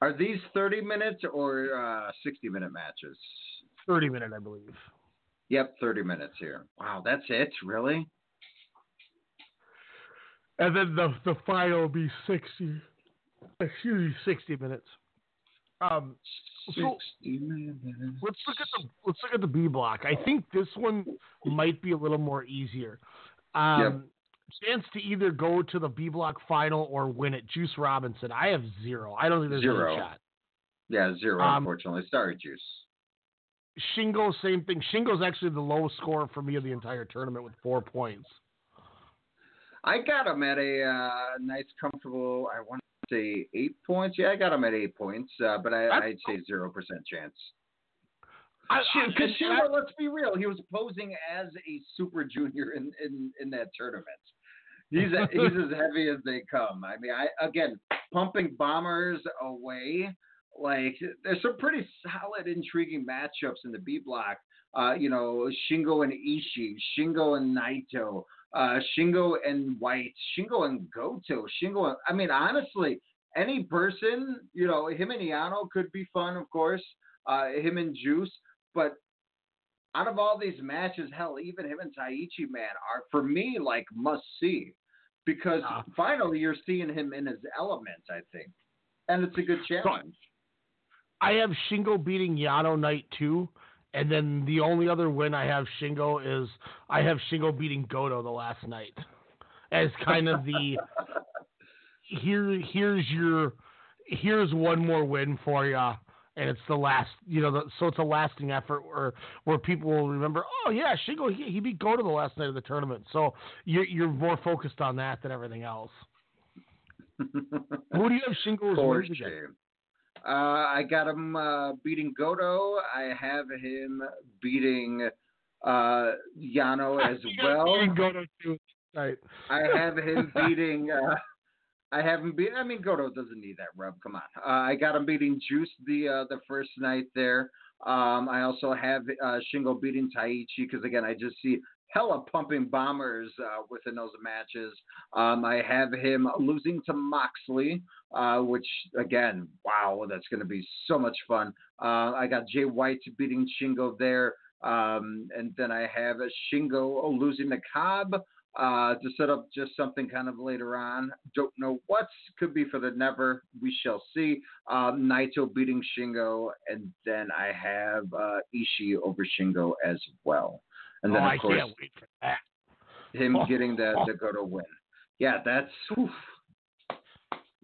Are these 30 minutes or uh, 60 minute matches? 30 minute, I believe. Yep, 30 minutes here. Wow, that's it? Really? And then the the final will be sixty, excuse me, sixty minutes. Um, so minutes. let's look at the let's look at the B block. I think this one might be a little more easier. Um, chance to either go to the B block final or win it. Juice Robinson. I have zero. I don't think there's Zero. any shot. Yeah, zero. Um, unfortunately, sorry, Juice. Shingo, same thing. Shingo's actually the lowest score for me of the entire tournament with four points. I got him at a uh, nice, comfortable. I want to say eight points. Yeah, I got him at eight points, uh, but I, I'd say zero percent chance. Because Shingo, let's be real, he was posing as a super junior in, in, in that tournament. He's a, he's as heavy as they come. I mean, I again pumping bombers away. Like there's some pretty solid, intriguing matchups in the B block. Uh, you know, Shingo and Ishii, Shingo and Naito, uh, Shingo and White, Shingo and Goto, Shingo. And, I mean, honestly, any person, you know, him and Yano could be fun, of course. Uh, him and Juice, but out of all these matches, hell, even him and Taichi, man, are for me like must see because finally you're seeing him in his element. I think, and it's a good challenge. I have Shingo beating Yano night two, and then the only other win I have Shingo is I have Shingo beating Goto the last night, as kind of the here here's your here's one more win for you. And it's the last, you know, the, so it's a lasting effort where where people will remember. Oh yeah, Shingo he, he beat Goto the last night of the tournament. So you're you're more focused on that than everything else. Who do you have Shingo as wins against? Uh, I got him uh, beating Goto. I have him beating uh, Yano as well. beating Goto too. Right. I have him beating. Uh, I have him beat. I mean, Goto doesn't need that rub. Come on. Uh, I got him beating Juice the uh, the first night there. Um, I also have uh, Shingo beating Taichi because again, I just see hella pumping bombers uh, within those matches. Um, I have him losing to Moxley, uh, which again, wow, that's going to be so much fun. Uh, I got Jay White beating Shingo there. Um, and then I have Shingo losing to Cobb uh, to set up just something kind of later on. Don't know what could be for the never. We shall see. Um, Naito beating Shingo, and then I have uh, Ishii over Shingo as well. And then oh, of I course can't wait for that. him getting the the Goto win. Yeah, that's oof.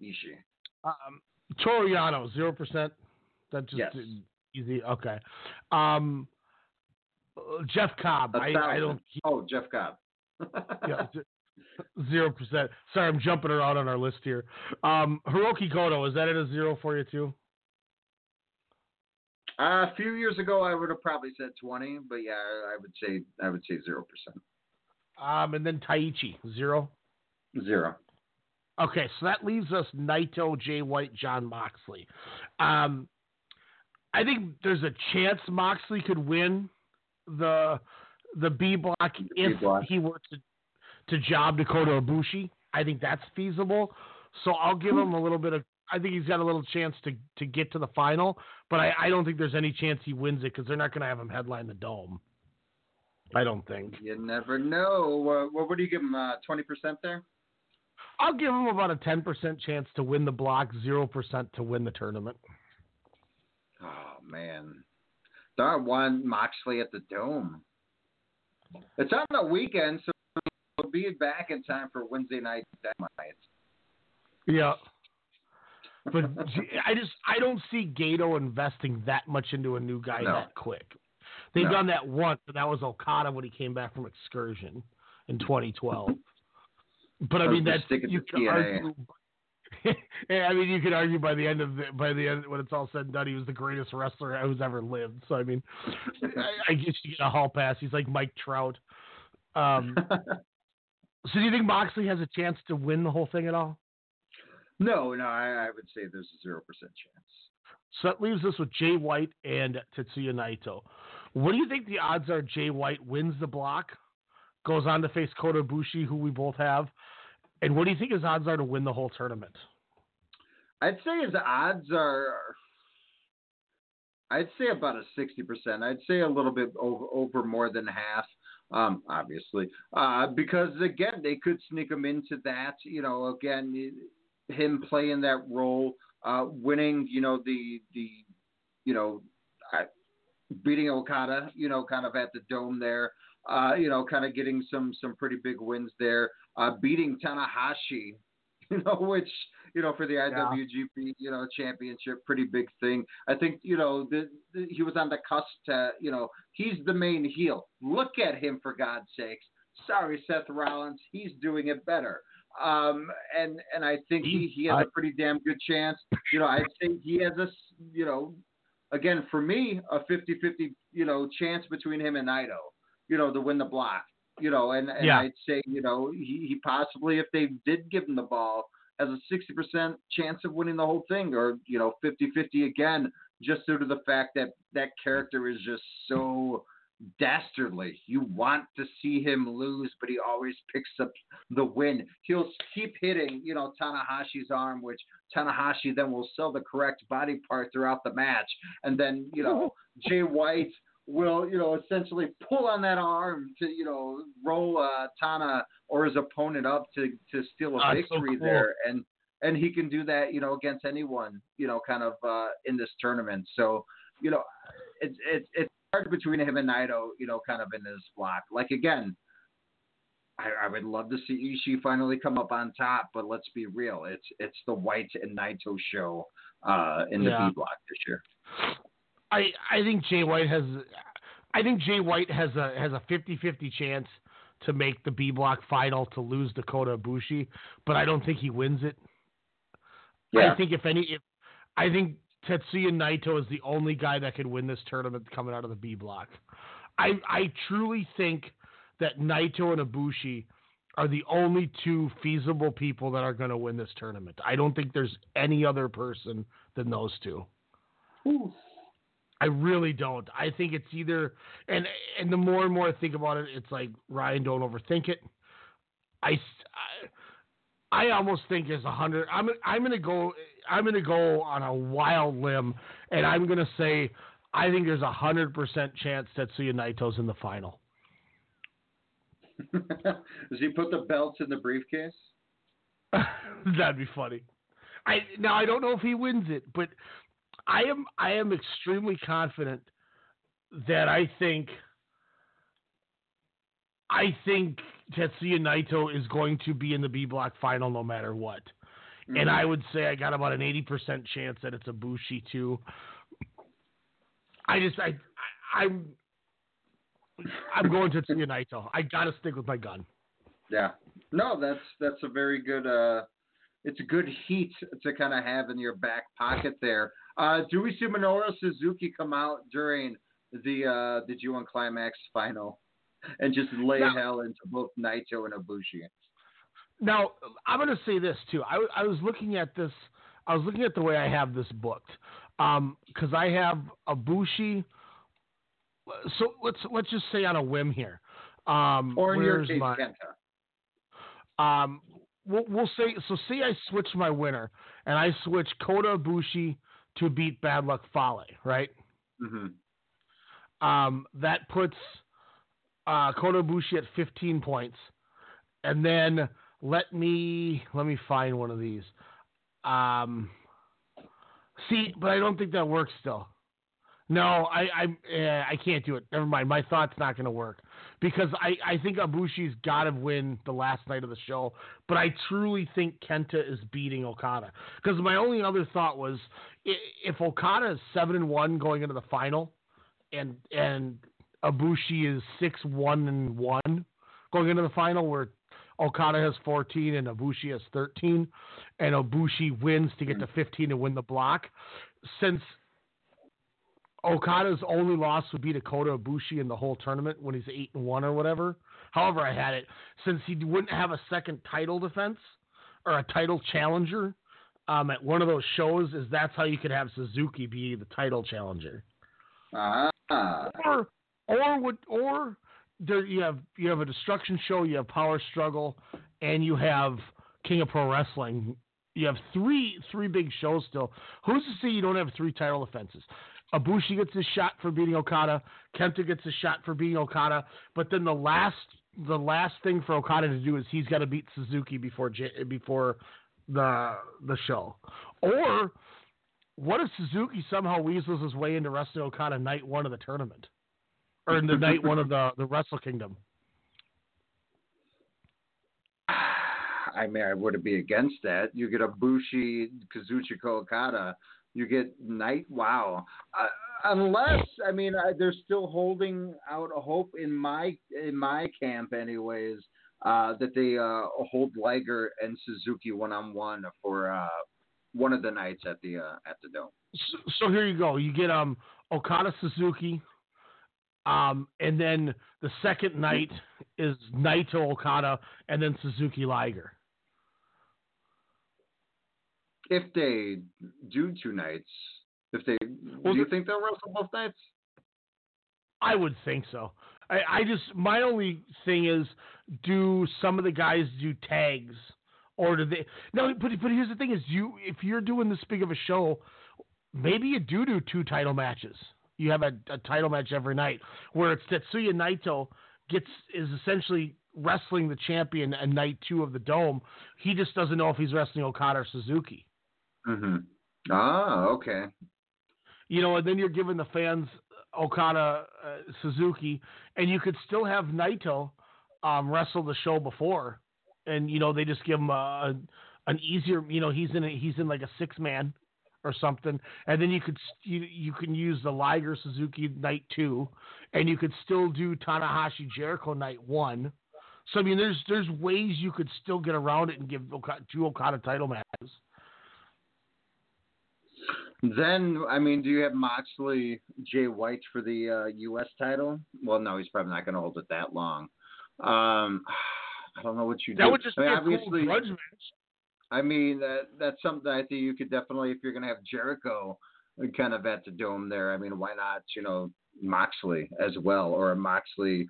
Ishii. Um, Toru Yano, zero percent. That just Yes. easy. Okay. Um, Jeff Cobb. I, thousand. don't. Oh, Jeff Cobb. yeah, zero percent. Sorry, I'm jumping around on our list here. Um, Hirooki Goto. Is that at a zero for you too? Uh, a few years ago, I would have probably said twenty, but yeah, I would say I would say zero percent, Um, and then Taichi, zero. zero. Okay, so that leaves us Naito, Jay White, Jon Moxley. Um, I think there's a chance Moxley could win the the B block if he were to to job to Kota Ibushi. I think that's feasible. So I'll give him a little bit of. I think he's got a little chance to to get to the final, but I, I don't think there's any chance he wins it because they're not going to have him headline the dome. I don't think. You never know. Uh, what would you give him? Twenty percent there? I'll give him about a ten percent chance to win the block, zero percent to win the tournament. Oh man, darn one Moxley at the Dome. It's on the weekend, so we'll be back in time for Wednesday night Dynamite. Yeah. But I just I don't see Gedo investing that much into a new guy No. that quick. They've No. done that once, but that was Okada when he came back from excursion in 2012. But I mean that's you could argue. I mean, you could argue by the end of the, by the end when it's all said and done, he was the greatest wrestler who's ever lived. So I mean, I, I guess you get a hall pass. He's like Mike Trout. Um, so do you think Moxley has a chance to win the whole thing at all? No, no, I, I would say there's a zero percent chance. So that leaves us with Jay White and Tetsuya Naito. What do you think the odds are Jay White wins the block, goes on to face Kota Ibushi, who we both have, and what do you think his odds are to win the whole tournament? I'd say his odds are. I'd say about a sixty percent. I'd say a little bit over, over more than half. Um, obviously, uh, because again, they could sneak him into that. You know, again, him playing that role, uh, winning. You know, the the, you know, beating Okada. You know, kind of at the dome there. Uh, you know, kind of getting some some pretty big wins there, uh, beating Tanahashi, you know, which you know for the IWGP you know championship, pretty big thing. I think you know the, the, he was on the cusp to you know he's the main heel. Look at him for God's sakes. Sorry, Seth Rollins, he's doing it better. Um, and and I think he, he has a pretty damn good chance. You know, I think he has a you know, again for me a 50-50 you know chance between him and Naito. You know, to win the block. You know, and, and Yeah. I'd say you know he, he possibly if they did give him the ball has a 60% chance of winning the whole thing or you know 50-50 again just due to the fact that that character is just so dastardly. You want to see him lose, but he always picks up the win. He'll keep hitting, you know, Tanahashi's arm, which Tanahashi then will sell the correct body part throughout the match. And then, you know, Jay White will, you know, essentially pull on that arm to, you know, roll uh, Tana or his opponent up to, to steal a Ah, so victory cool. there. And and he can do that, you know, against anyone, you know, kind of uh, in this tournament. So, you know, it's it's it's hard between him and Naito, you know, kind of in this block. Like again, I, I would love to see Ishii finally come up on top, but let's be real, it's it's the White and Naito show uh, in the Yeah. B block this year. I I think Jay White has I think Jay White has a has a 50-50 chance to make the B block final to lose to Kota Ibushi, but I don't think he wins it. Yeah. I think if any if I think Tetsuya Naito is the only guy that could win this tournament coming out of the B block. I I truly think that Naito and Ibushi are the only two feasible people that are going to win this tournament. I don't think there's any other person than those two. Ooh. I really don't. I think it's either and and the more and more I think about it, it's like Ryan, don't overthink it. I I almost think it's a hundred. I'm I'm gonna go. I'm gonna go on a wild limb, and I'm gonna say I think there's a hundred percent chance Tetsuya Naito's in the final. Does he put the belts in the briefcase? That'd be funny. I now I don't know if he wins it, but I am I am extremely confident that I think I think Tetsuya Naito is going to be in the B block final no matter what. And Mhm. I would say I got about an eighty percent chance that it's Ibushi too. I just I, I I'm I'm going to Tetsuya Naito. I gotta stick with my gun. Yeah. No, that's that's a very good uh it's a good heat to kind of have in your back pocket there. Uh do we see Minoru Suzuki come out during the uh the G1 Climax final and just lay hell into both Naito and Ibushi? Now, I'm going to say this too. I, I was looking at this. I was looking at the way I have this booked, because I have Ibushi. So let's let's just say on a whim here. Um, Or in your case, my- Kenta. um, we'll, we'll say so. See, I switch my winner, and I switch Kota Ibushi to beat Bad Luck Fale, right? Mm-hmm. Um, that puts uh, Kota Ibushi at 15 points, and then let me let me find one of these. Um, see, but I don't think that works still. No, I I eh, I can't do it. Never mind. My thought's not going to work because I I think Ibushi's got to win the last night of the show, but I truly think Kenta is beating Okada. Because my only other thought was if Okada is seven and one going into the final, and and Ibushi is six one and one going into the final, where Okada has fourteen and Ibushi has thirteen, and Ibushi wins to get to fifteen and win the block. Since Okada's only loss would be to Kota Ibushi in the whole tournament when he's eight and one or whatever. However, I had it since he wouldn't have a second title defense or a title challenger um, at one of those shows. Is that's how you could have Suzuki be the title challenger, Ah. or or would or there you have you have a destruction show, you have Power Struggle, and you have King of Pro Wrestling. You have three three big shows still. Who's to say you don't have three title offenses? Ibushi gets his shot for beating Okada. Kenta gets a shot for beating Okada. But then the last the last thing for Okada to do is he's got to beat Suzuki before before the the show. Or what if Suzuki somehow weasels his way into wrestling Okada night one of the tournament? Or in the night one of the the Wrestle Kingdom. I mean, I wouldn't be against that. You get Ibushi, Kazuchika Okada. You get Night. Wow. Uh, unless, I mean, I, they're still holding out a hope in my in my camp, anyways, uh, that they uh, hold Liger and Suzuki one on one for uh, one of the nights at the uh, at the dome. So, so here you go. You get um Okada Suzuki, um, and then the second night is Naito Okada, and then Suzuki Liger. If they do two nights, if they Well, do you think they'll wrestle both nights? I would think so. I, I just my only thing is, do some of the guys do tags, or do they? No, but but here's the thing: is you if you're doing this big of a show, maybe you do do two title matches. You have a, a title match every night where it's Tetsuya Naito gets is essentially wrestling the champion at night two of the dome. He just doesn't know if he's wrestling Okada or Suzuki. Mm-hmm. Ah, okay. you know, and then you're giving the fans Okada, uh, Suzuki, and you could still have Naito um, wrestle the show before, and you know they just give him a, a an easier, you know, he's in a, he's in like a six man or something, and then you could you you can use the Liger Suzuki night two, and you could still do Tanahashi Jericho night one. So I mean, there's there's ways you could still get around it and give Okada, two Okada title matches. Then, I mean, do you have Moxley, Jay White for the uh, U.S. title? Well, no, he's probably not going to hold it that long. Um, I don't know what you That do. That would just I mean, be a cool obviously, grudge match. I mean, that that's something I think you could definitely, if you're going to have Jericho kind of at the dome there. I mean, why not, you know, Moxley as well, or a Moxley,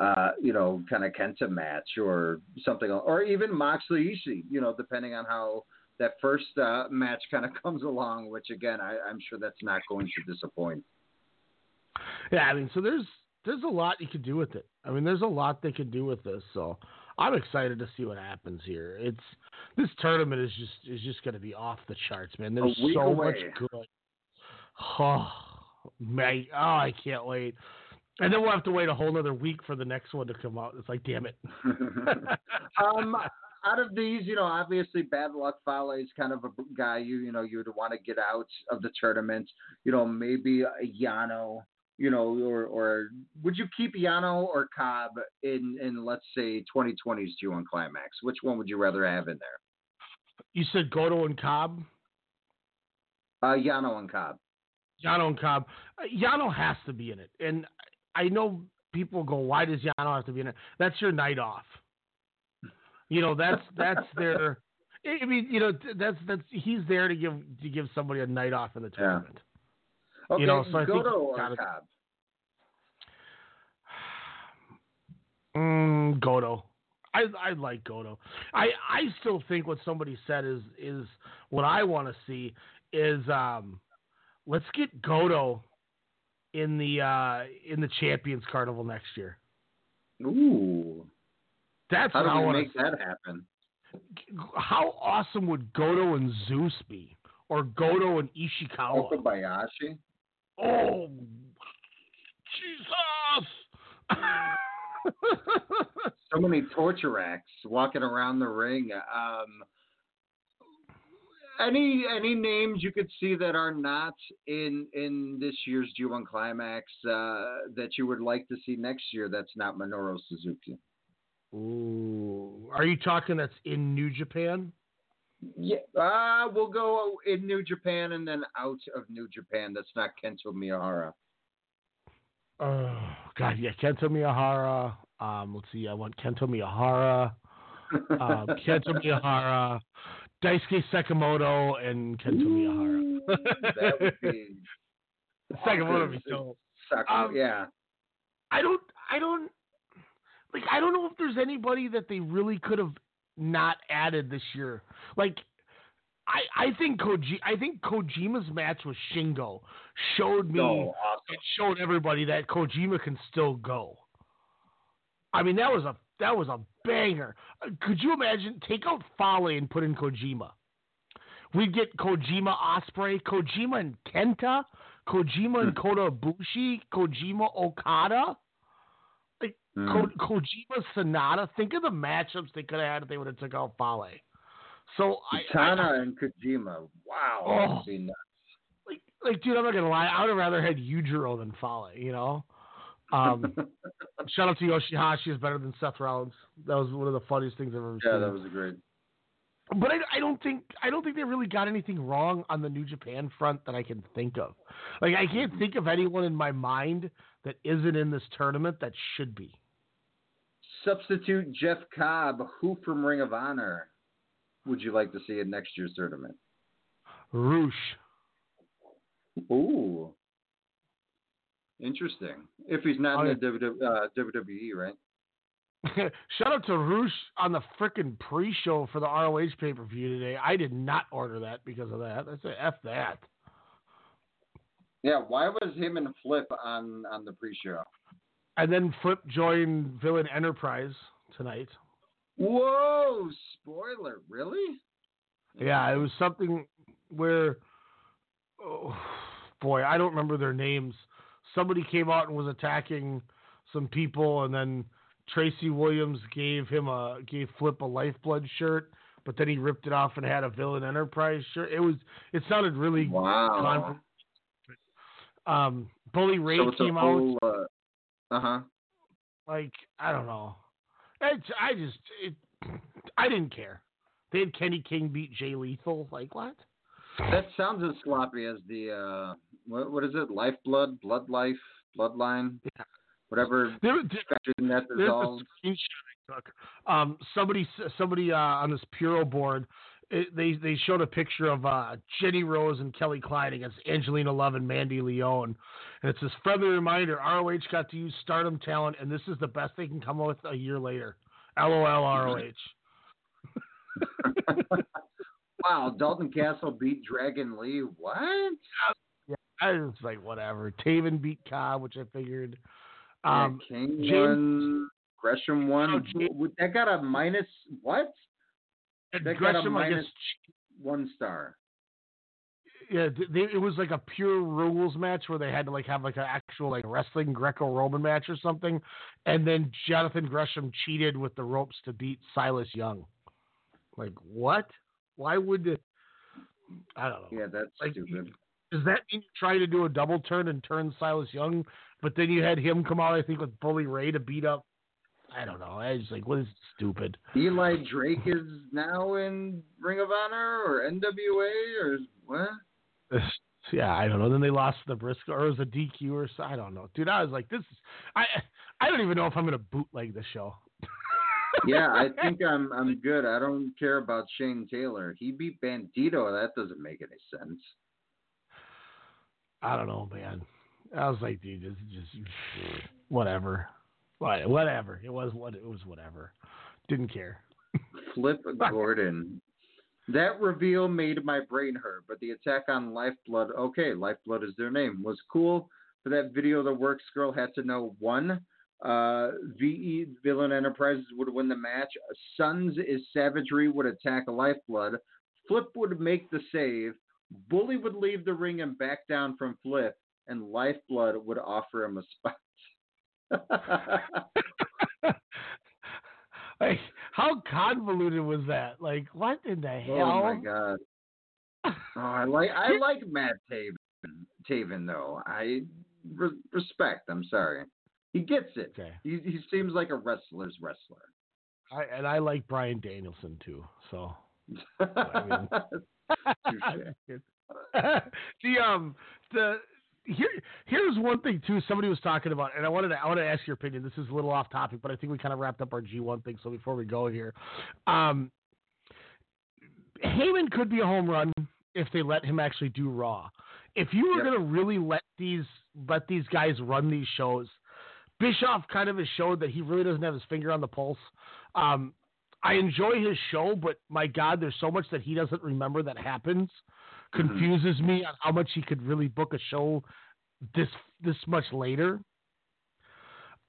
uh, you know, kind of Kenta match, or something, or even Moxley Ishii, you know, depending on how that first uh, match kind of comes along. Which again, I, I'm sure that's not going to disappoint. Yeah, I mean, so there's there's a lot you could do with it. I mean, there's a lot they could do with this. So I'm excited to see what happens here. It's this tournament is just is just going to be off the charts, man. There's so away. much good. Oh, man, oh, I can't wait. And then we'll have to wait a whole other week for the next one to come out. It's like, damn it. um, out of these, you know, obviously Bad Luck Fale is kind of a guy you you know you would want to get out of the tournament. You know, maybe a Yano. You know, or or would you keep Yano or Cobb in in let's say 2020's G1 Climax? Which one would you rather have in there? You said Goto and Cobb. Uh, Yano and Cobb. Yano and Cobb. Uh, Yano has to be in it, and I know people go, "Why does Yano have to be in it?" That's your night off. You know, that's that's their. I mean, you know, that's that's he's there to give to give somebody a night off in the tournament. Okay, You know, so I think Goto or gotta- Cobb? Mm, Goto. I I like Goto. I I still think what somebody said is is what I want to see is um let's get Goto in the uh in the Champions Carnival next year. Ooh, That's how I do we want make that happen? How awesome would Goto and Zeus be, or Goto and Ishikawa? Okabayashi. Oh, Jesus! so many torture acts walking around the ring. Um, any any names you could see that are not in in this year's G1 Climax uh, that you would like to see next year? That's not Minoru Suzuki. Ooh, are you talking that's in New Japan? Yeah, uh, we'll go in New Japan and then out of New Japan. That's not Kento Miyahara. Oh God, yeah, Kento Miyahara. Um, let's see, I want Kento Miyahara, um, Kento Miyahara, Daisuke Sekimoto, and Kento Miyahara. that would be Sekimoto would be so. Sakura, Um, yeah. I don't, I don't, like, I don't know if there's anybody that they really could have not added this year. Like, I, I think Koji, I think Kojima's match with Shingo showed me, No, awesome. it showed everybody that Kojima can still go. I mean, that was a that was a banger. Uh, Could you imagine? Take out Fale and put in Kojima. We'd get Kojima Ospreay, Kojima and Kenta, Kojima and Kota Ibushi, Kojima Okada, like Hmm. Ko- Kojima Sanada. Think of the matchups they could have had if they would have took out Fale. So I, Katana and Kojima. Wow, Oh. that would be nuts. like, like, dude, I'm not gonna lie. I would have rather had Yujiro than Fale. You know. Um, shout out to Yoshihashi is better than Seth Rollins. That was one of the funniest things I've ever Yeah, seen. Yeah, that was a great. But I, I don't think I don't think they really got anything wrong on the New Japan front that I can think of. Like I can't think of anyone in my mind that isn't in this tournament that should be. Substitute Jeff Cobb, who from Ring of Honor would you like to see in next year's tournament? Roosh. Ooh. Interesting. If he's not Oh, in the WWE, uh, WWE, right? Shout out to Roosh on the freaking pre-show for the ROH pay-per-view today. I did not order that because of that. I said f that. Yeah, why was him and Flip on on the pre-show? And then Flip joined Villain Enterprise tonight. Whoa! Spoiler, really? Yeah, it was something where, oh, boy, I don't remember their names. Somebody came out and was attacking some people, and then Tracy Williams gave him a gave Flip a Lifeblood shirt, but then he ripped it off and had a Villain Enterprise shirt. It was it sounded really Wow. Um, Bully Ray so came out uh huh. like I don't know. It's, I just it, I didn't care. They had Kenny King beat Jay Lethal. Like what? That sounds as sloppy as the uh, what, what is it? Lifeblood, Blood Life, Bloodline, whatever There, factors in that There's dissolves. a screenshot I took. Um, somebody, somebody uh, on this Puro board, it, they they showed a picture of uh, Jenny Rose and Kelly Klein against Angelina Love and Mandy Leone, and it's this friendly reminder: ROH got to use Stardom talent, and this is the best they can come up with a year later. LOL ROH. wow, Dalton Castle beat Dragon Lee. What? I was like, whatever. Taven beat Cobb, which I figured. Um, yeah, King James- won. Gresham won. Oh, James- that got a minus what? That got a Gresham, I guess, minus one star. yeah, they, it was like a pure rules match where they had to like have like an actual like wrestling Greco-Roman match or something, and then Jonathan Gresham cheated with the ropes to beat Silas Young. Like what? Why would? I don't know. Yeah, that's Like, stupid. Does that mean you try to do a double turn and turn Silas Young, but then you had him come out? I think with Bully Ray to beat up. I don't know. I was like, what is stupid? Eli Drake is now in Ring of Honor or NWA or what? Yeah, I don't know. Then they lost the Briscoe, or it was a DQ or so. I don't know, dude. I was like, this is. I I don't even know if I'm gonna bootleg the show. yeah, I think I'm I'm good. I don't care about Shane Taylor. He beat Bandito. That doesn't make any sense. I don't know, man. I was like, dude, this is just whatever, What- whatever. It was what it was. Whatever. Didn't care. Flip Gordon. That reveal made my brain hurt, but the attack on Lifeblood, okay, Lifeblood is their name, was cool. For that video, the Works girl had to know one, uh, VE Villain Enterprises would win the match. Sons is Savagery would attack Lifeblood. Flip would make the save. Bully would leave the ring and back down from Flip, and Lifeblood would offer him a spot. Like, how convoluted was that? Like, what in the hell? Oh my god. Oh, I like I like Matt Taven. Taven though. I re- respect. I'm sorry. He gets it. Okay. He he seems like a wrestler's wrestler. I, and I like Bryan Danielson too. So. Touche. the um the here here's one thing too. Somebody was talking about, and I wanted to I want to ask your opinion. This is a little off topic, but I think we kind of wrapped up our G1 thing. So before we go here, um, Heyman could be a home run if they let him actually do Raw. If you were Yep. to really let these let these guys run these shows, Bischoff kind of has showed that he really doesn't have his finger on the pulse. Um, I enjoy his show, but my God, there's so much that he doesn't remember that happens. Confuses me on how much he could really book a show this this much later.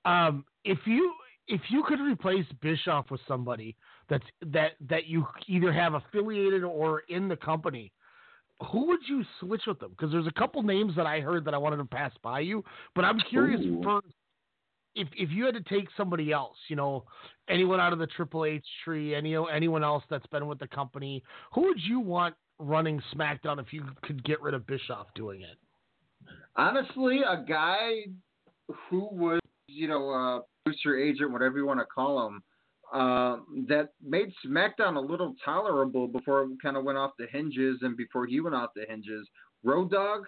Um, if you if you could replace Bischoff with somebody that's that that you either have affiliated or in the company, who would you switch with them? Because there's a couple names that I heard that I wanted to pass by you, but I'm curious Ooh. first if if you had to take somebody else, you know, anyone out of the Triple H tree, any anyone else that's been with the company, who would you want running SmackDown if you could get rid of Bischoff doing it? Honestly, a guy who was, you know, a producer agent, whatever you want to call him, uh, that made SmackDown a little tolerable before it kind of went off the hinges and before he went off the hinges. Road Dog,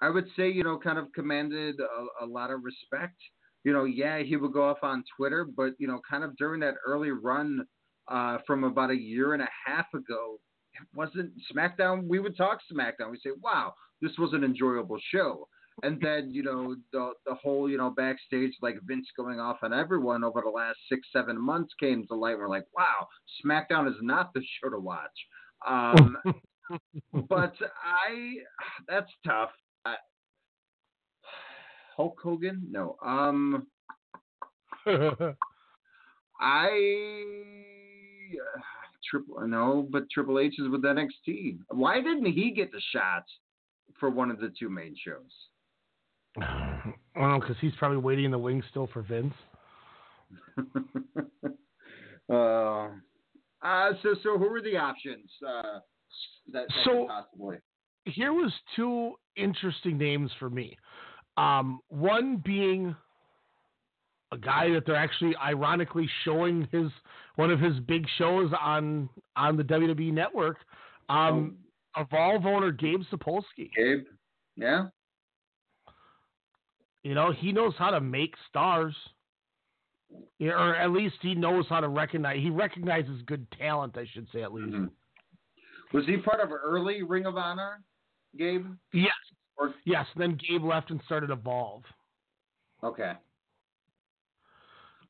I would say, you know, kind of commanded a, a lot of respect. You know, yeah, he would go off on Twitter, but, you know, kind of during that early run uh, from about a year and a half ago, it wasn't SmackDown. We would talk SmackDown. We'd say, wow, this was an enjoyable show. And then, you know, the the whole, you know, backstage like Vince going off on everyone over the last six, seven months came to light. We're like, wow, SmackDown is not the show to watch. Um, but I, that's tough. I, Hulk Hogan? No. Um, I triple no, but Triple H is with NXT. Why didn't he get the shot for one of the two main shows? Well, because he's probably waiting in the wings still for Vince. uh, uh, so so who are the options? Uh, that, that So- possibly. Here was two interesting names for me. Um, one being a guy that they're actually ironically showing his one of his big shows on on the WWE network. Um, Evolve owner Gabe Sapolsky. Gabe, yeah. You know, he knows how to make stars. Yeah, or at least he knows how to recognize. He recognizes good talent, I should say, at least. Was he part of early Ring of Honor, Gabe? Yes. Yes. Then Gabe left and started Evolve. Okay.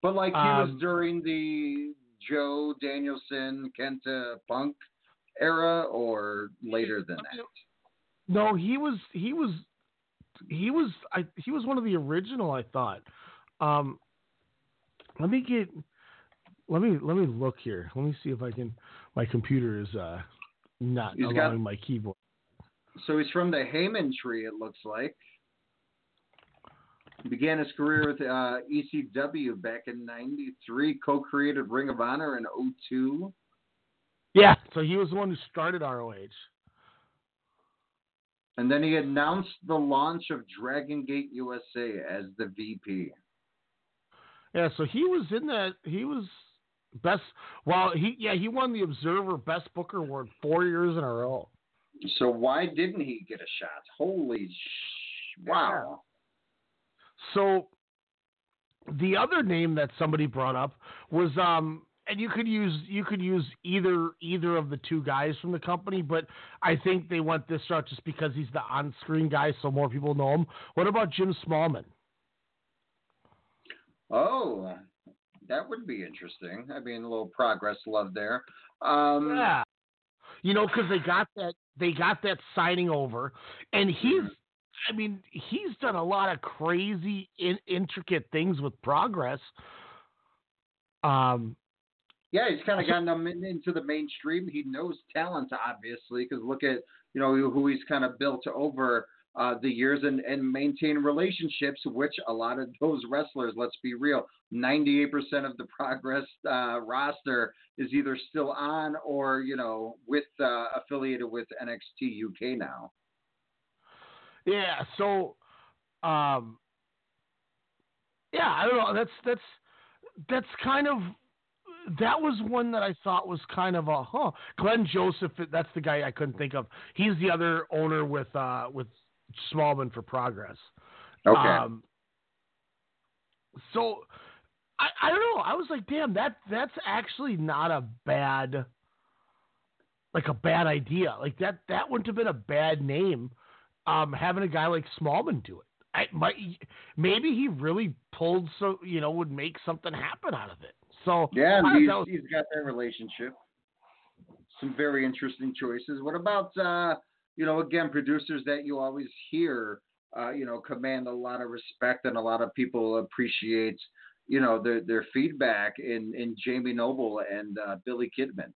But like he was Um, during the Joe Danielson Kenta Punk era, or later than that. No, he was he was he was I he was one of the original. I thought. Um, let me get let me let me look here. Let me see if I can. My computer is uh not He's allowing got- my keyboard. So he's from the Heyman tree, it looks like. He began his career with uh, ECW back in '93. Co-created Ring of Honor in '02. Yeah, so he was the one who started ROH. And then he announced the launch of Dragon Gate USA as the VP. Yeah, so he was in that. He was best. Well, he yeah he won the Observer Best Booker Award four years in a row. So why didn't he get a shot? Holy sh! Wow. So the other name that somebody brought up was um and you could use you could use either either of the two guys from the company, but I think they went this route just because he's the on-screen guy, so more people know him. What about Jim Smallman? Oh, that would be interesting. I mean, a little progress love there. Um, Yeah, you know, because they got that they got that signing over, and he's. I mean, he's done a lot of crazy, in, intricate things with progress. Um, Yeah, he's kind of gotten them in, into the mainstream. He knows talent, obviously, because look at you know who he's kind of built over uh, the years and and maintain relationships, which a lot of those wrestlers, let's be real, ninety eight percent of the Progress uh, roster is either still on or you know with uh, affiliated with NXT UK now. Yeah, so um yeah, I don't know. That's that's that's kind of that was one that I thought was kind of a huh. Glenn Joseph, that's the guy I couldn't think of. He's the other owner with uh with Smallman for Progress. Okay. Um, so I I don't know. I was like, damn, that that's actually not a bad like a bad idea. Like that that wouldn't have been a bad name. Um, having a guy like Smallman do it. I might maybe he really pulled so you know would make something happen out of it. So Yeah, he's, was- he's got that relationship. Some very interesting choices. What about uh, you know, again, producers that you always hear, uh, you know, command a lot of respect and a lot of people appreciate, you know, their their feedback in in Jamie Noble and uh, Billy Kidman.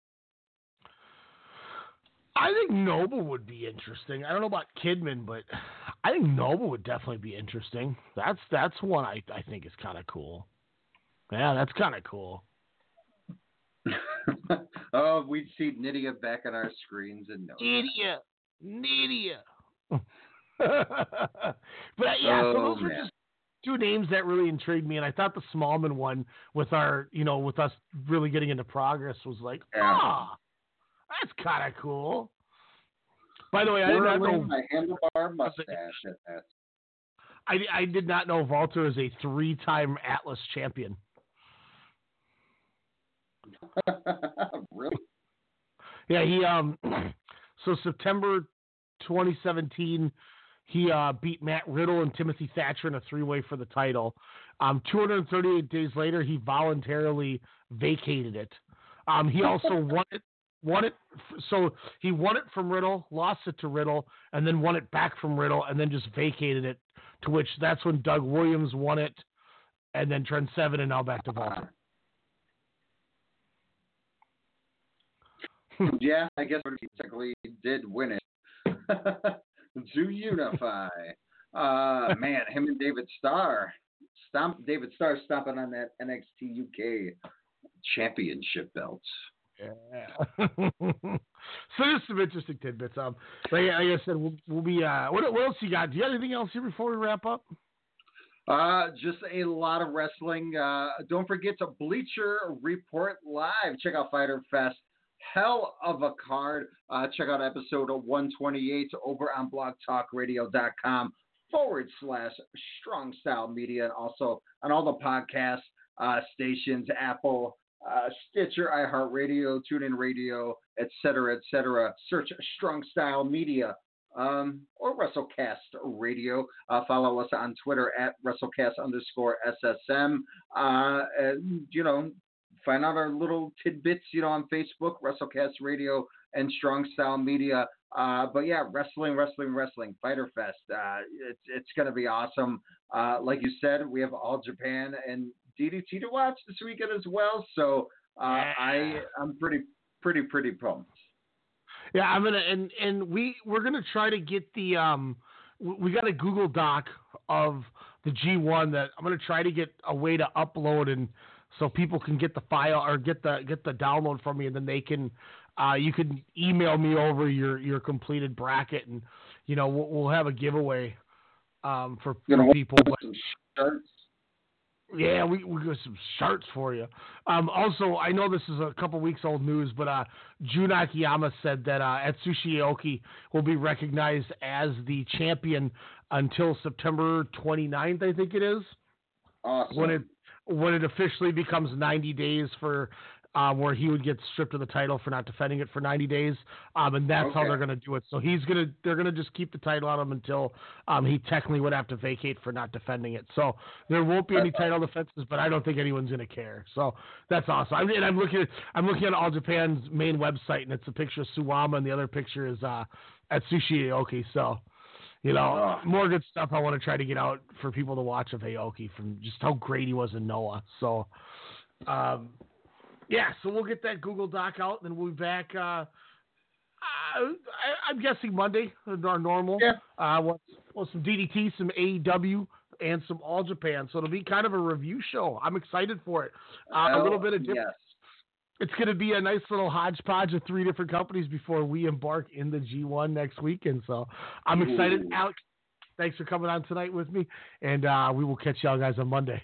I think Noble would be interesting. I don't know about Kidman, but I think Noble would definitely be interesting. That's that's one I I think is kind of cool. Yeah, that's kind of cool. oh, we'd see Nidia back on our screens and no. Nidia, Nidia. but yeah, Oh, so those were just two names that really intrigued me, and I thought the Smallman one with our, you know, with us really getting into progress was like, Yeah. ah, that's kind of cool. By the way, I did not know my handlebar mustache at that. I, I did not know Walter is a three-time Atlas champion. really? Yeah, he um so September 2017 he uh beat Matt Riddle and Timothy Thatcher in a three-way for the title. Um 238 days later he voluntarily vacated it. Um he also won it won it so he won it from Riddle, lost it to Riddle and then won it back from Riddle and then just vacated it to which that's when Doug Williams won it and then Trent Seven and now back to Walter. yeah, I guess he technically did win it. to unify. Uh, man, him and David Starr. Stomp, David Starr stomping on that NXT UK championship belt. Yeah. so there's some interesting tidbits. Um, like, like I said, we'll, we'll be. Uh, what, what else you got? Do you have anything else here before we wrap up? Uh, just a lot of wrestling. Uh, don't forget to Bleacher Report Live. Check out Fyter Fest. Hell of a card. Uh, check out episode 128 over on blogtalkradio.com forward slash strong style media and also on all the podcast uh, stations, Apple, uh, Stitcher, iHeartRadio, TuneIn Radio, etc., etc. Search Strong Style Media um, or WrestleCast Radio. Uh, follow us on Twitter at WrestleCast underscore SSM. Uh, and, you know, find out our little tidbits, you know, on Facebook, WrestleCast Radio and Strong Style Media. Uh, but yeah, wrestling, wrestling, wrestling, Fyter Fest. Uh, it's it's going to be awesome. Uh, like you said, we have All Japan and DDT to watch this weekend as well. So uh, I I'm pretty pretty pretty pumped. Yeah, I'm gonna and and we we're gonna try to get the um we got a Google Doc of the G1 that I'm gonna try to get a way to upload and so people can get the file or get the get the download from me and then they can uh you can email me over your your completed bracket and you know we'll, we'll have a giveaway um for, people. yeah, we we got some shirts for you. Um, also, I know this is a couple weeks old news, but uh, Jun Akiyama said that uh, Atsushi Aoki will be recognized as the champion until September 29th, I think it is, Awesome. when it when it officially becomes 90 days for um, where he would get stripped of the title for not defending it for 90 days, um, and that's how they're going to do it. So he's gonna they're gonna just keep the title on him until um, he technically would have to vacate for not defending it. So there won't be any title defenses, but I don't think anyone's going to care. So that's awesome. I mean, I'm looking at I'm looking at All Japan's main website, and it's a picture of Suwama, and the other picture is uh, Atsushi Aoki. So. You know, more good stuff I want to try to get out for people to watch of Aoki from just how great he was in Noah. So, um, yeah, so we'll get that Google Doc out, and then we'll be back. Uh, I, I'm guessing Monday, our normal. Yeah. Uh, with, with some DDT, some AEW, and some All Japan. So it'll be kind of a review show. I'm excited for it. Uh, a little bit of different. yes. It's going to be a nice little hodgepodge of three different companies before we embark in the G1 next weekend. So I'm excited. Ooh. Alex, thanks for coming on tonight with me, and uh, we will catch y'all guys on Monday.